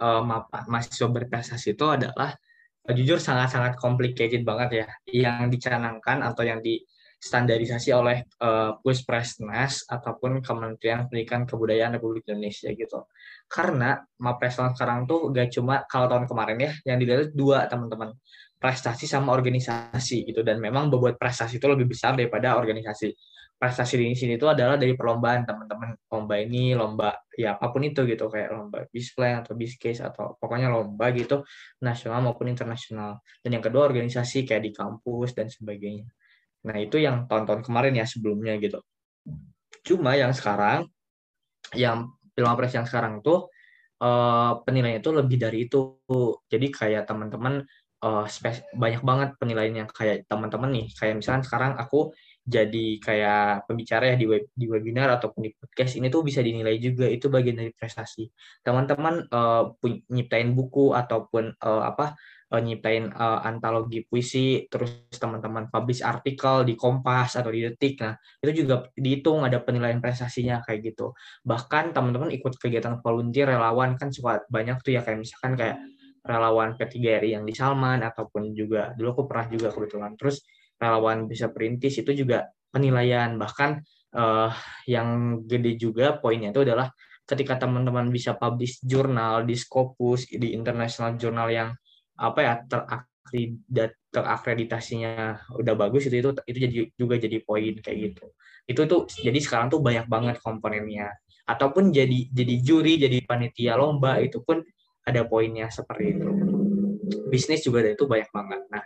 uh, mahasiswa berprestasi itu adalah uh, jujur sangat-sangat complicated banget ya. Yang dicanangkan atau yang di standarisasi oleh uh, Puspresnas ataupun Kementerian Pendidikan Kebudayaan Republik Indonesia gitu. Karena Mapres sekarang tuh gak cuma kalau tahun kemarin ya yang dilihat dua teman-teman. Prestasi sama organisasi gitu. Dan memang bobot prestasi itu lebih besar daripada organisasi prestasi di sini itu adalah dari perlombaan teman-teman. Lomba ini lomba ya apa pun itu gitu kayak lomba display atau case atau pokoknya lomba gitu nasional maupun internasional. Dan yang kedua organisasi kayak di kampus dan sebagainya. Nah itu yang tahun-tahun kemarin ya sebelumnya gitu. Cuma yang sekarang yang pilpres yang sekarang tuh uh, penilaian itu lebih dari itu. Jadi kayak teman-teman uh, banyak banget penilaiannya. Kayak teman-teman nih kayak misalkan sekarang aku jadi kayak pembicara ya di web di webinar ataupun di podcast ini tuh bisa dinilai juga itu bagian dari prestasi teman-teman uh, nyiptain buku ataupun uh, apa uh, nyiptain uh, antologi puisi, terus teman-teman publish artikel di Kompas atau di Detik. Nah, itu juga dihitung ada penilaian prestasinya kayak gitu. Bahkan teman-teman ikut kegiatan volunteer relawan kan suka banyak tuh ya kayak misalkan kayak relawan P3RI yang di Salman ataupun juga dulu aku pernah juga kebetulan. Terus relawan bisa perintis itu juga penilaian. Bahkan uh, yang gede juga poinnya itu adalah ketika teman-teman bisa publish jurnal di Scopus di international jurnal yang apa ya terakredit terakreditasinya udah bagus itu itu itu jadi juga jadi poin kayak gitu. Itu tuh jadi sekarang tuh banyak banget komponennya. Ataupun jadi jadi juri jadi panitia lomba itu pun ada poinnya seperti itu. Bisnis juga itu banyak banget. Nah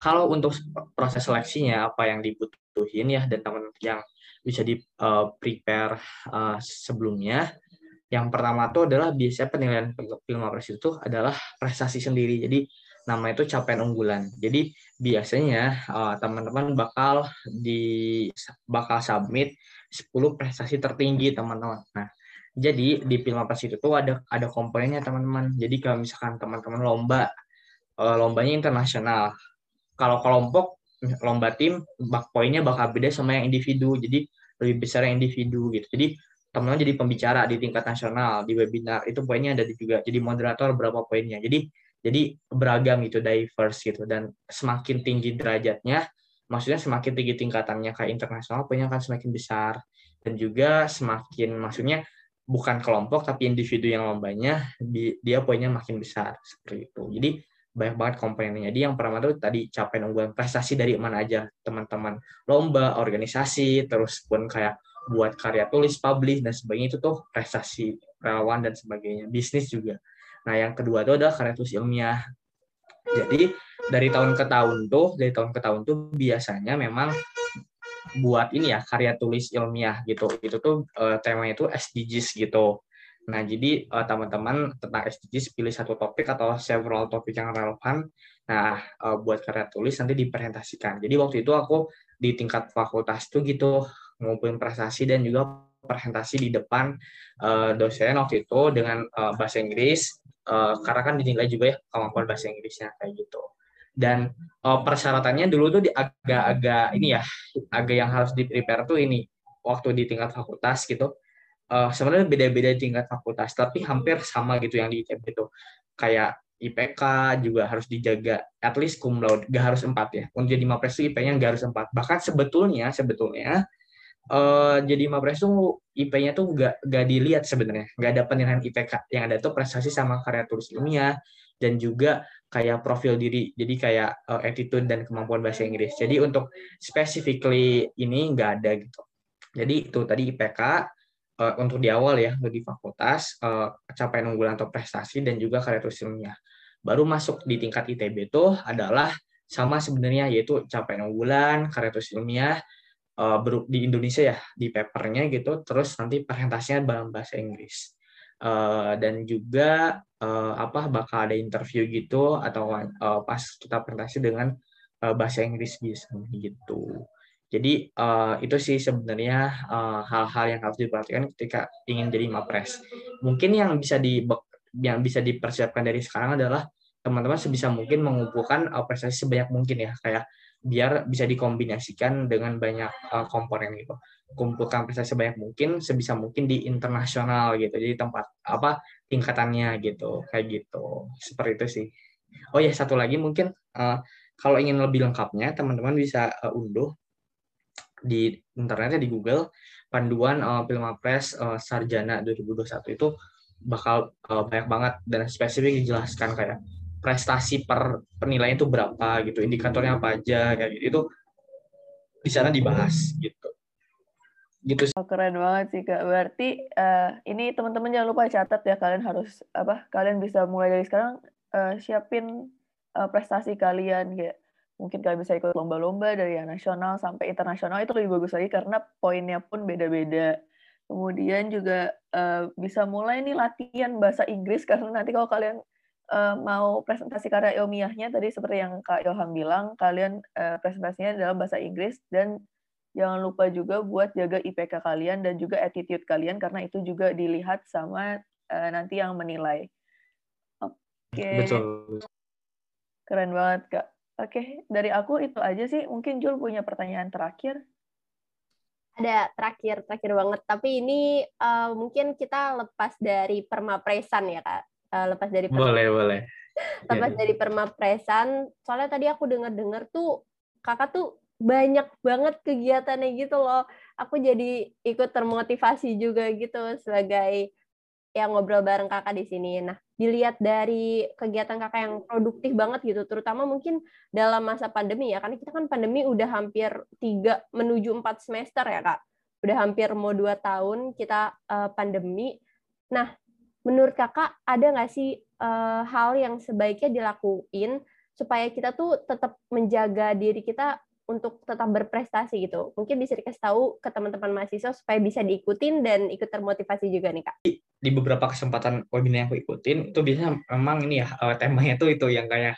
kalau untuk proses seleksinya apa yang dibutuhin ya dan teman yang bisa di uh, prepare uh, sebelumnya yang pertama itu adalah biasanya penilaian film apres itu adalah prestasi sendiri. Jadi nama itu capaian unggulan. Jadi biasanya uh, teman-teman bakal di bakal submit 10 prestasi tertinggi teman-teman. Nah, jadi di film apres itu tuh ada ada komponennya teman-teman. Jadi kalau misalkan teman-teman lomba lombanya internasional. Kalau kelompok lomba tim bak poinnya bakal beda sama yang individu. Jadi lebih besar yang individu gitu. Jadi teman-teman jadi pembicara di tingkat nasional di webinar itu poinnya ada juga. Jadi moderator berapa poinnya. Jadi jadi beragam gitu diverse gitu. Dan semakin tinggi derajatnya maksudnya semakin tinggi tingkatannya kayak internasional poinnya akan semakin besar. Dan juga semakin maksudnya bukan kelompok tapi individu yang lombanya dia poinnya makin besar seperti itu. Jadi banyak banget komponennya. Jadi yang pertama tuh tadi capaian unggulan prestasi dari mana aja teman-teman lomba, organisasi, terus pun kayak buat karya tulis, publish dan sebagainya itu tuh prestasi relawan dan sebagainya. Bisnis juga. Nah, yang kedua itu adalah karya tulis ilmiah. Jadi dari tahun ke tahun tuh, dari tahun ke tahun tuh biasanya memang buat ini ya karya tulis ilmiah gitu. Itu tuh uh, temanya itu SDGs gitu. Nah, jadi uh, teman-teman tentang SDGs pilih satu topik atau several topik yang relevan. Nah, uh, buat karya tulis nanti dipresentasikan. Jadi waktu itu aku di tingkat fakultas tuh gitu ngumpulin prestasi dan juga presentasi di depan uh, dosen waktu itu dengan uh, bahasa Inggris uh, karena kan dinilai juga ya kemampuan bahasa Inggrisnya kayak gitu dan uh, persyaratannya dulu tuh agak-agak ini ya agak yang harus di prepare tuh ini waktu di tingkat fakultas gitu uh, sebenarnya beda-beda tingkat fakultas tapi hampir sama gitu yang di ITB itu. Kayak IPK juga harus dijaga at least cum laude gak harus empat ya. Untuk jadi mapres itu IP-nya gak harus empat. Bahkan sebetulnya sebetulnya uh, jadi mapres tuh IP-nya tuh gak, gak dilihat sebenarnya. Nggak ada penilaian IPK yang ada tuh prestasi sama karya tulis ilmiah dan juga kayak profil diri. Jadi kayak uh, attitude dan kemampuan bahasa Inggris. Jadi untuk specifically ini nggak ada gitu. Jadi itu tadi IPK uh, untuk di awal ya untuk di fakultas uh, capaian unggulan atau prestasi dan juga karya tulis ilmiah. Baru masuk di tingkat ITB itu adalah sama sebenarnya yaitu capaian unggulan karya tulis ilmiah uh, di Indonesia ya di papernya gitu terus nanti presentasinya dalam bahasa Inggris. Uh, dan juga uh, apa bakal ada interview gitu atau uh, pas kita presentasi dengan uh, bahasa Inggris gitu jadi uh, itu sih sebenarnya uh, hal-hal yang harus diperhatikan ketika ingin jadi mapres. Mungkin yang bisa di yang bisa dipersiapkan dari sekarang adalah teman-teman sebisa mungkin mengumpulkan uh, prestasi sebanyak mungkin ya kayak biar bisa dikombinasikan dengan banyak uh, komponen gitu. Kumpulkan prestasi sebanyak mungkin sebisa mungkin di internasional gitu. Jadi tempat apa tingkatannya gitu kayak gitu. Seperti itu sih. Oh ya satu lagi mungkin uh, kalau ingin lebih lengkapnya teman-teman bisa uh, unduh di internetnya di Google panduan uh, Pilmapres uh, Sarjana 2021 itu bakal uh, banyak banget dan spesifik dijelaskan kayak prestasi per penilaian itu berapa gitu indikatornya apa aja kayak gitu. Itu di sana dibahas gitu. Gitu oh, keren banget sih kak. Berarti uh, ini teman-teman jangan lupa catat ya kalian harus apa kalian bisa mulai dari sekarang uh, siapin uh, prestasi kalian kayak mungkin kalian bisa ikut lomba-lomba dari yang nasional sampai internasional itu lebih bagus lagi karena poinnya pun beda-beda. Kemudian juga uh, bisa mulai nih latihan bahasa Inggris karena nanti kalau kalian uh, mau presentasi karya ilmiahnya tadi seperti yang Kak Ilham bilang, kalian uh, presentasinya dalam bahasa Inggris dan jangan lupa juga buat jaga IPK kalian dan juga attitude kalian karena itu juga dilihat sama uh, nanti yang menilai. Oke. Okay. Betul. Keren banget, Kak. Oke, dari aku itu aja sih. Mungkin Jul punya pertanyaan terakhir. Ada terakhir, terakhir banget. Tapi ini uh, mungkin kita lepas dari permapresan ya, Kak. Uh, lepas dari Boleh, boleh. Lepas dari permapresan, soalnya tadi aku dengar-dengar tuh kakak tuh banyak banget kegiatannya gitu loh. Aku jadi ikut termotivasi juga gitu sebagai yang ngobrol bareng kakak di sini. Nah, dilihat dari kegiatan kakak yang produktif banget gitu, terutama mungkin dalam masa pandemi ya, karena kita kan pandemi udah hampir tiga menuju empat semester ya kak, udah hampir mau dua tahun kita uh, pandemi. Nah, menurut kakak ada nggak sih uh, hal yang sebaiknya dilakuin supaya kita tuh tetap menjaga diri kita untuk tetap berprestasi gitu. Mungkin bisa dikasih tahu ke teman-teman mahasiswa supaya bisa diikutin dan ikut termotivasi juga nih Kak. Di beberapa kesempatan webinar yang aku ikutin, itu biasanya memang ini ya, uh, temanya tuh itu yang kayak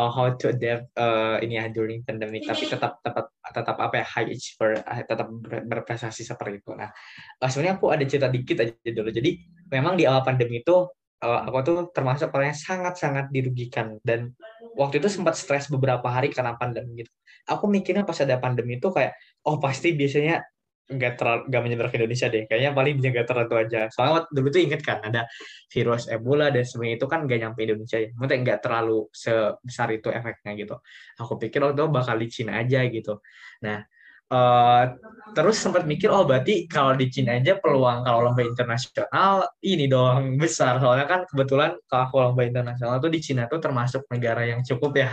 uh, how to adapt uh, ini ya during pandemic, tapi tetap tetap tetap apa ya high achiever, uh, tetap ber, berprestasi seperti itu. Nah, uh, sebenarnya aku ada cerita dikit aja dulu. Jadi memang di awal pandemi itu uh, aku tuh termasuk orang yang sangat-sangat dirugikan dan waktu itu sempat stres beberapa hari karena pandemi gitu. Aku mikirnya pas ada pandemi itu kayak oh pasti biasanya nggak terlalu nggak menyebar ke Indonesia deh. Kayaknya paling nggak terlalu aja. Soalnya dulu tuh inget kan ada virus Ebola dan semuanya itu kan nggak nyampe Indonesia ya. Mungkin nggak terlalu sebesar itu efeknya gitu. Aku pikir waktu itu bakal di Cina aja gitu. Nah Uh, terus sempat mikir oh berarti kalau di Cina aja peluang kalau lomba internasional ini dong besar. Soalnya kan kebetulan kalau aku lomba internasional tuh di Cina tuh termasuk negara yang cukup ya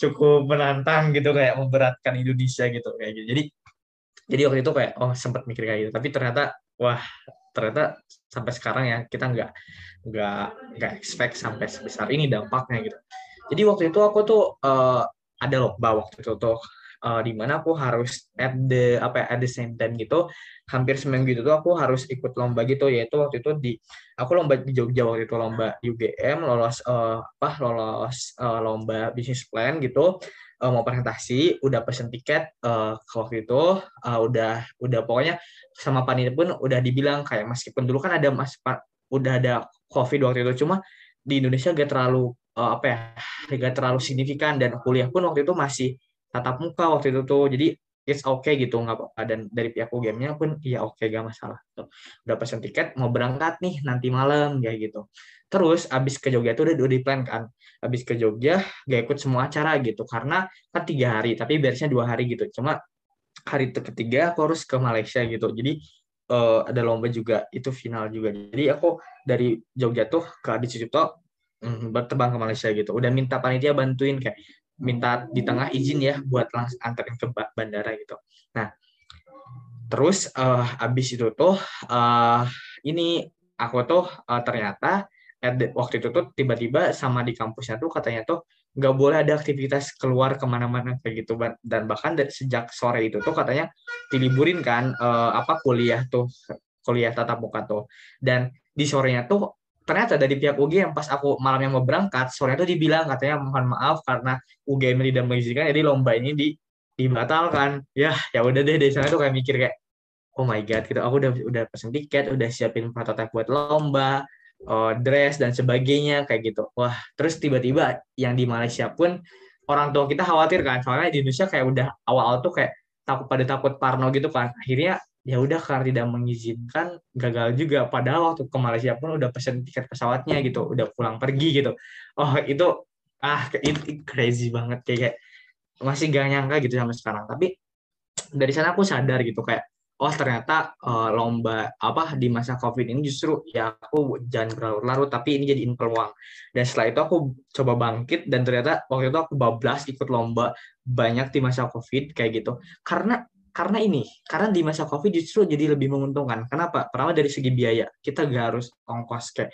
cukup menantang gitu kayak memberatkan Indonesia gitu kayak gitu. Jadi jadi waktu itu kayak oh sempat mikir kayak gitu. Tapi ternyata wah ternyata sampai sekarang ya kita nggak nggak nggak expect sampai sebesar ini dampaknya gitu. Jadi waktu itu aku tuh uh, ada lomba waktu itu tuh uh, di mana aku harus at the apa ya, at the same time gitu. Hampir seminggu itu tuh aku harus ikut lomba gitu yaitu waktu itu di aku lomba di Jogja waktu itu lomba UGM lolos uh, apa lolos uh, lomba bisnis plan gitu. Uh, mau presentasi udah pesen tiket uh, waktu itu uh, udah udah pokoknya sama panitia pun udah dibilang kayak meskipun dulu kan ada mas udah ada covid waktu itu cuma di Indonesia gak terlalu uh, apa ya gak terlalu signifikan dan kuliah pun waktu itu masih tatap muka waktu itu tuh. Jadi it's okay gitu nggak apa-apa. Dan dari pihak UGM-nya pun iya oke okay, gak masalah. Tuh udah pesen tiket mau berangkat nih nanti malam kayak gitu. Terus abis ke Jogja tuh udah udah di plan kan. Abis ke Jogja gak ikut semua acara gitu. Karena kan tiga hari tapi biasanya dua hari gitu. Cuma hari ketiga aku harus ke Malaysia gitu. Jadi uh, ada lomba juga itu final juga. Jadi aku dari Jogja tuh ke Adi Sucipto mm, ke Malaysia gitu. Udah minta panitia bantuin kayak minta di tengah izin ya buat langsung anterin ke bandara gitu. Nah, terus uh, abis itu tuh uh, ini aku tuh uh, ternyata waktu itu tuh tiba-tiba sama di kampusnya tuh katanya tuh nggak boleh ada aktivitas keluar ke mana-mana kayak gitu dan bahkan dari sejak sore itu tuh katanya diliburin kan uh, apa kuliah tuh kuliah tatap muka tuh dan di sorenya tuh ternyata dari pihak UGM pas aku malam yang mau berangkat sore itu dibilang katanya mohon maaf karena UGM tidak mengizinkan jadi lomba ini di dibatalkan. Ya ya udah deh dari sana tuh kayak mikir kayak oh my god gitu. Aku udah udah pesen tiket udah siapin prototipe buat lomba uh, dress dan sebagainya kayak gitu. Wah terus tiba-tiba yang di Malaysia pun orang tua kita khawatir kan soalnya di Indonesia kayak udah awal-awal tuh kayak takut pada takut parno gitu kan. Akhirnya ya udah karena tidak mengizinkan gagal juga. Padahal waktu ke Malaysia pun udah pesen tiket pesawatnya gitu udah pulang pergi gitu. Oh itu ah itu crazy banget. Kayak, masih gak nyangka gitu sampai sekarang. Tapi dari sana aku sadar gitu kayak oh ternyata uh, lomba apa di masa covid ini justru ya aku jangan berlarut-larut tapi ini jadi peluang dan setelah itu aku coba bangkit dan ternyata waktu itu aku bablas ikut lomba banyak di masa covid kayak gitu. Karena karena ini, karena di masa COVID justru jadi lebih menguntungkan. Kenapa? Pertama dari segi biaya, kita gak harus ongkos kayak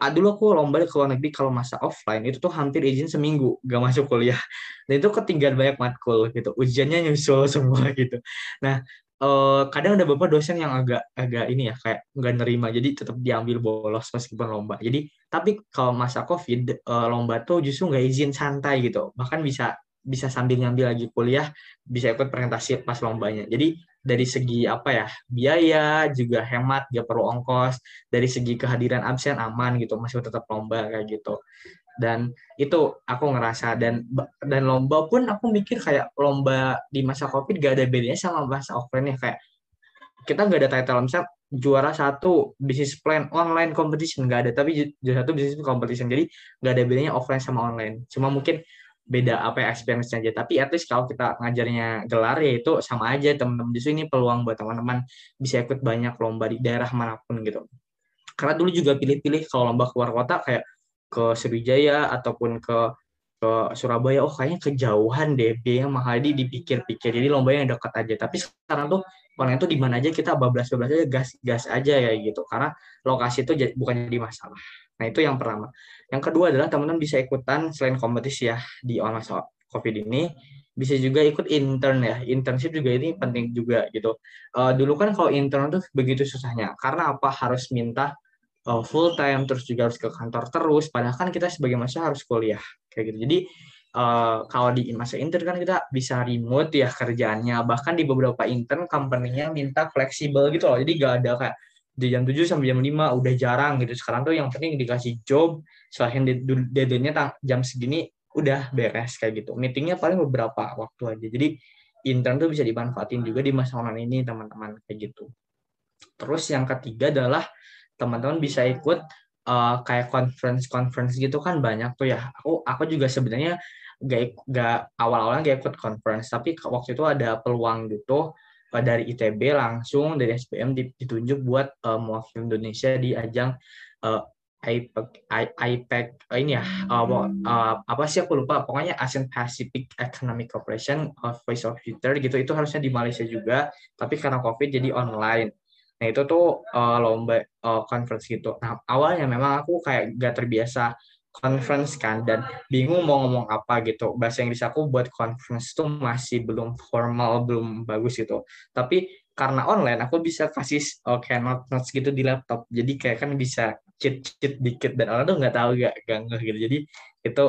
ah, dulu aku lomba ke luar negeri kalau masa offline itu tuh hampir izin seminggu gak masuk kuliah. Dan itu ketinggalan banyak matkul gitu. Ujiannya nyusul semua gitu. Nah eh, kadang ada beberapa dosen yang agak agak ini ya kayak nggak nerima jadi tetap diambil bolos meskipun lomba. Jadi tapi kalau masa covid eh, lomba tuh justru nggak izin santai gitu. Bahkan bisa bisa sambil ngambil lagi kuliah bisa ikut presentasi pas lombanya. Jadi dari segi apa ya biaya juga hemat gak perlu ongkos dari segi kehadiran absen aman gitu masih tetap lomba kayak gitu. Dan itu aku ngerasa dan dan lomba pun aku mikir kayak lomba di masa covid gak ada bedanya sama masa offline ya kayak kita nggak ada title misalnya juara satu bisnis plan online competition nggak ada. Tapi juara satu bisnis competition. Jadi nggak ada bedanya offline sama online. Cuma mungkin beda apa ya experience aja. Tapi at least kalau kita ngajarnya gelar ya itu sama aja teman-teman justru ini peluang buat teman-teman bisa ikut banyak lomba di daerah mana pun gitu. Karena dulu juga pilih-pilih kalau lomba keluar kota kayak ke Sriwijaya ataupun ke ke Surabaya oh kayaknya kejauhan deh biaya mahal di dipikir-pikir. Jadi lomba yang dekat aja. Tapi sekarang tuh online tuh di mana aja kita bablas-bablas aja gas-gas aja ya gitu. Karena lokasi itu bukan jadi masalah. Nah itu yang pertama yang kedua adalah teman-teman bisa ikutan selain kompetisi ya di online covid ini bisa juga ikut intern ya. Internship juga ini penting juga gitu. Uh, dulu kan kalau intern tuh begitu susahnya. Karena apa? Harus minta uh, full time terus juga harus ke kantor terus. Padahal kan kita sebagai mahasiswa harus kuliah kayak gitu. Jadi uh, kalau di masa intern kan kita bisa remote ya kerjaannya. Bahkan di beberapa intern company-nya minta fleksibel gitu loh. Jadi gak ada kayak di jam 7 sampai jam 5 udah jarang gitu. Sekarang tuh yang penting dikasih job selain deadline-nya jam segini udah beres kayak gitu. Meetingnya paling beberapa waktu aja. Jadi intern tuh bisa dimanfaatin juga di masa online ini teman-teman kayak gitu. Terus yang ketiga adalah teman-teman bisa ikut uh, kayak conference conference gitu kan banyak tuh ya. Aku aku juga sebenarnya gak, gak awal-awalnya gak ikut conference tapi waktu itu ada peluang gitu dari ITB langsung dari SPM ditunjuk buat uh, mewakili Indonesia di ajang uh, IPEC, IPEC uh, ini ya uh, uh, apa sih aku lupa pokoknya ASEAN Pacific Economic Cooperation of Voice of Future gitu itu harusnya di Malaysia juga tapi karena COVID jadi online. Nah itu tuh uh, lomba uh, conference gitu. Nah awalnya memang aku kayak gak terbiasa conference kan dan bingung mau ngomong apa gitu. Bahasa Inggris aku buat conference tuh masih belum formal belum bagus gitu. Tapi karena online aku bisa kasih uh, kayak notes notes gitu di laptop. Jadi kayak kan bisa cheat cheat dikit dan orang tuh nggak tahu gak ganggu gitu. Jadi itu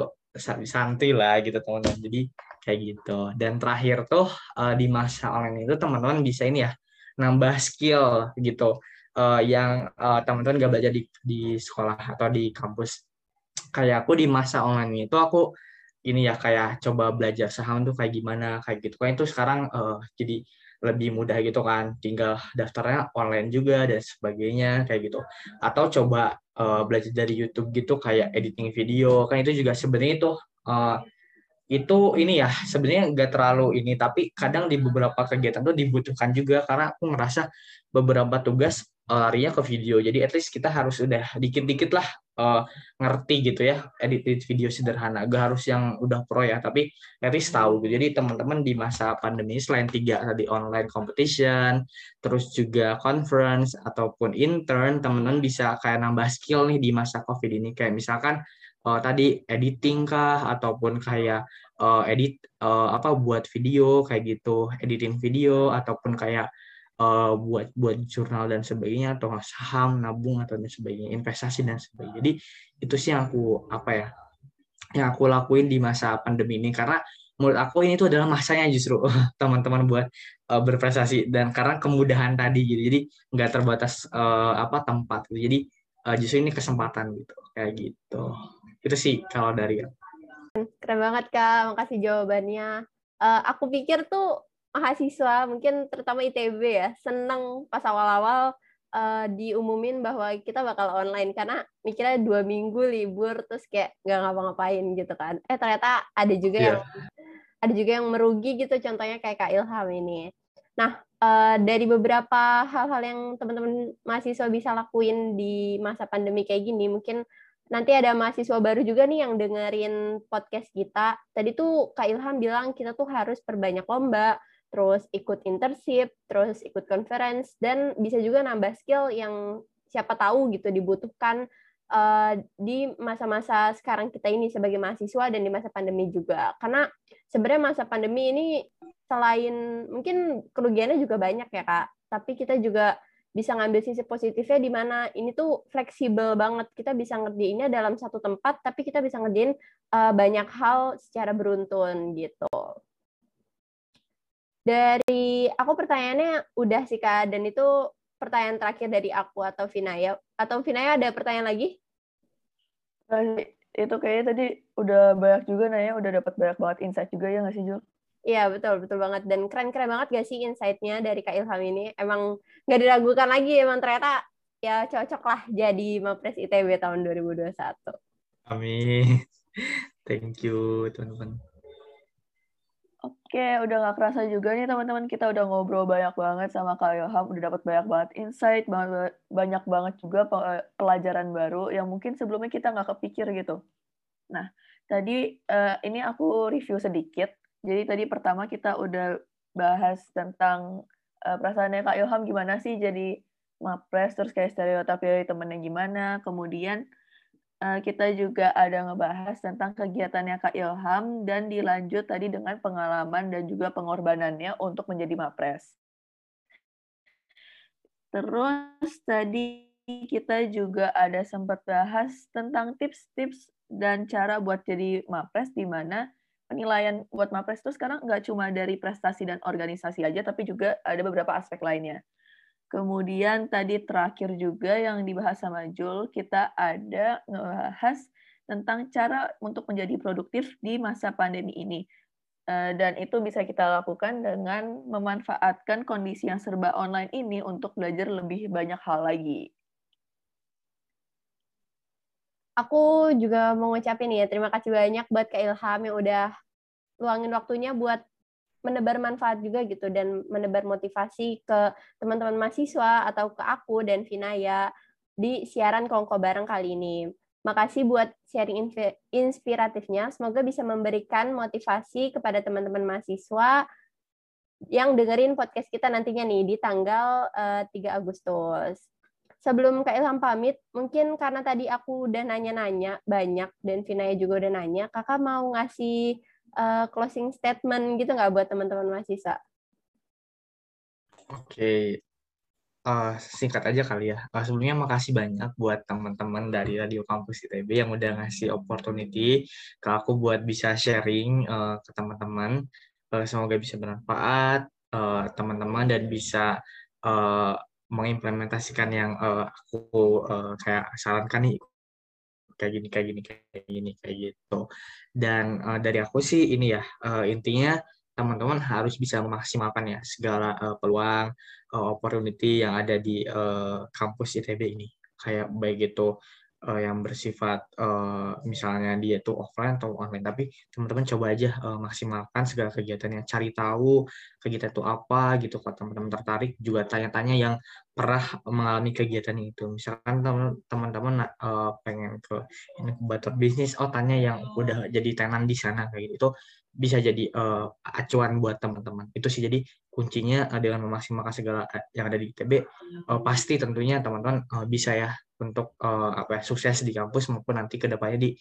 santai lah gitu teman-teman. Jadi kayak gitu. Dan terakhir tuh uh, di masa online itu teman-teman bisa ini ya nambah skill gitu. Uh, yang uh, teman-teman gak belajar di di sekolah atau di kampus kayak aku di masa online itu aku ini ya kayak coba belajar saham tuh kayak gimana kayak gitu. Kan itu sekarang uh, jadi lebih mudah gitu kan. Tinggal daftarnya online juga dan sebagainya kayak gitu. Atau coba uh, belajar dari YouTube gitu kayak editing video. Kan itu juga sebenarnya itu uh, itu ini ya sebenarnya nggak terlalu ini. Tapi kadang di beberapa kegiatan tuh dibutuhkan juga. Karena aku merasa beberapa tugas larinya ke video. Jadi at least kita harus udah dikit-dikit lah uh, ngerti gitu ya edit, edit video sederhana. Gak harus yang udah pro ya tapi at least tahu gitu. Jadi teman-teman di masa pandemi selain tiga tadi online competition terus juga conference ataupun intern teman-teman bisa kayak nambah skill nih di masa covid ini. Kayak misalkan uh, tadi editing kah ataupun kayak uh, edit uh, apa buat video kayak gitu. Editing video ataupun kayak uh, buat buat jurnal dan sebagainya atau saham nabung atau dan sebagainya investasi dan sebagainya. Jadi itu sih yang aku apa ya yang aku lakuin di masa pandemi ini. Karena menurut aku ini tuh adalah masanya justru teman-teman buat uh, berprestasi. Dan karena kemudahan tadi gitu. Jadi nggak terbatas uh, apa tempat gitu. jadi uh, justru ini kesempatan gitu. Kayak gitu. Itu sih kalau dari keren banget kak. Makasih jawabannya. Uh, aku pikir tuh mahasiswa mungkin terutama ITB ya seneng pas awal-awal uh, diumumin bahwa kita bakal online karena mikirnya dua minggu libur terus kayak nggak ngapa-ngapain gitu kan eh ternyata ada juga yeah. yang ada juga yang merugi gitu contohnya kayak Kak Ilham ini nah uh, dari beberapa hal-hal yang teman-teman mahasiswa bisa lakuin di masa pandemi kayak gini mungkin nanti ada mahasiswa baru juga nih yang dengerin podcast kita. Tadi tuh Kak Ilham bilang kita tuh harus perbanyak lomba, terus ikut internship, terus ikut conference, dan bisa juga nambah skill yang siapa tahu gitu dibutuhkan uh, di masa-masa sekarang kita ini sebagai mahasiswa dan di masa pandemi juga. Karena sebenarnya masa pandemi ini selain mungkin kerugiannya juga banyak ya kak, tapi kita juga bisa ngambil sisi positifnya di mana ini tuh fleksibel banget. Kita bisa ngerjainnya dalam satu tempat, tapi kita bisa ngerjain uh, banyak hal secara beruntun gitu. Dari aku pertanyaannya udah sih Kak, dan itu pertanyaan terakhir dari aku atau Vinaya. Atau Vinaya ada pertanyaan lagi? itu kayaknya tadi udah banyak juga Naya, udah dapat banyak banget insight juga ya nggak sih Jul? Iya betul betul banget dan keren-keren banget gak sih insight-nya dari Kak Ilham ini emang nggak diragukan lagi emang ternyata ya cocok lah jadi Mapres ITB tahun 2021. Amin. Thank you teman-teman. Oke, udah gak kerasa juga nih teman-teman kita udah ngobrol banyak banget sama Kak Ilham, udah dapat banyak banget insight, banyak, banyak banget juga pelajaran baru yang mungkin sebelumnya kita nggak kepikir gitu. Nah, tadi uh, ini aku review sedikit. Jadi tadi pertama kita udah bahas tentang uh, perasaannya Kak Ilham gimana sih jadi mapres, terus kayak stereotip dari temennya gimana, kemudian Eh, kita juga ada ngebahas tentang kegiatannya Kak Ilham dan dilanjut tadi dengan pengalaman dan juga pengorbanannya untuk menjadi Mapres. Terus tadi kita juga ada sempat bahas tentang tips-tips dan cara buat jadi Mapres di mana penilaian buat Mapres itu sekarang nggak cuma dari prestasi dan organisasi aja, tapi juga ada beberapa aspek lainnya. Kemudian tadi terakhir juga yang dibahas sama Jul, kita ada ngebahas tentang cara untuk menjadi produktif di masa pandemi ini. Eh, dan itu bisa kita lakukan dengan memanfaatkan kondisi yang serba online ini untuk belajar lebih banyak hal lagi. Aku juga mau ngucapin ya, terima kasih banyak buat Kak Ilham yang udah luangin waktunya buat menebar manfaat juga gitu dan menebar motivasi ke teman-teman mahasiswa atau ke aku dan Vinaya di siaran Kongko bareng kali ini. Makasih buat sharing inspiratifnya. Semoga bisa memberikan motivasi kepada teman-teman mahasiswa yang dengerin podcast kita nantinya nih di tanggal uh, eh, 3 Agustus. Sebelum Kak Ilham pamit, mungkin karena tadi aku udah nanya-nanya banyak dan Vinaya juga udah nanya, kakak mau ngasih uh, closing statement gitu nggak buat teman-teman mahasiswa? Oke, okay. uh, eh, singkat aja kali ya. Uh, sebelumnya makasih banyak buat teman-teman dari Radio Kampus ITB yang udah ngasih opportunity ke aku buat bisa sharing uh, ke teman-teman. Uh, semoga bisa bermanfaat uh, teman-teman dan bisa uh, mengimplementasikan yang uh, aku uh, kayak sarankan nih kayak gini kayak gini kayak gini kayak gitu. Dan uh, dari aku sih ini ya uh, intinya teman-teman harus bisa memaksimalkan ya segala uh, peluang uh, opportunity yang ada di uh, kampus ITB ini. Kayak baik itu uh, yang bersifat uh, misalnya dia tuh offline atau online. Tapi teman-teman coba aja uh, maksimalkan segala kegiatannya cari tahu kegiatan itu apa gitu. Kalau teman-teman tertarik juga tanya-tanya yang pernah mengalami kegiatan itu. Misalkan teman-teman uh, pengen ke inkubator bisnis oh tanya yang udah jadi tenan di sana kayak gitu. Itu bisa jadi uh, acuan buat teman-teman itu sih jadi kuncinya uh, dengan memaksimalkan segala yang ada di ITB uh, pasti tentunya teman-teman uh, bisa ya untuk uh, apa ya, sukses di kampus maupun nanti ke depannya di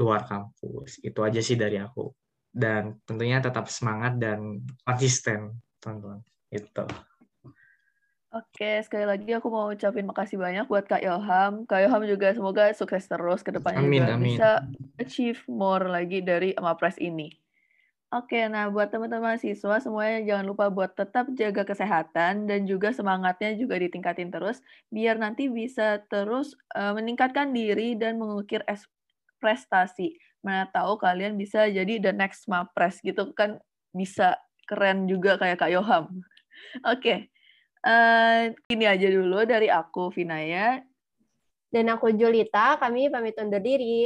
luar kampus. Itu aja sih dari aku. Dan tentunya tetap semangat dan konsisten, teman-teman. Itu. Oke, sekali lagi aku mau ucapin makasih banyak buat Kak Ilham. Kak Ilham juga semoga sukses terus ke depannya amin, juga amin. bisa achieve more lagi dari Amapres ini. Oke, nah buat teman-teman mahasiswa semuanya jangan lupa buat tetap jaga kesehatan dan juga semangatnya juga ditingkatin terus biar nanti bisa terus uh, meningkatkan diri dan mengukir prestasi. Mana tahu kalian bisa jadi the next Mapres gitu kan bisa keren juga kayak Kak Yoham. Oke. Uh, ini aja dulu dari aku Vinaya dan aku Julita, kami pamit undur diri.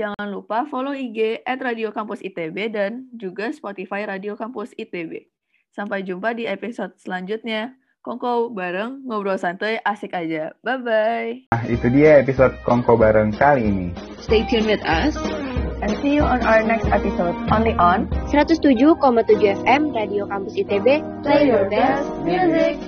Jangan lupa follow IG at Radio Kampus ITB dan juga Spotify Radio Kampus ITB. Sampai jumpa di episode selanjutnya. Kongko bareng, ngobrol santai, asik aja. Bye-bye. Nah, itu dia episode Kongko bareng kali ini. Stay tuned with us. And see you on our next episode, only on 107,7 FM Radio Kampus ITB. Play your best music.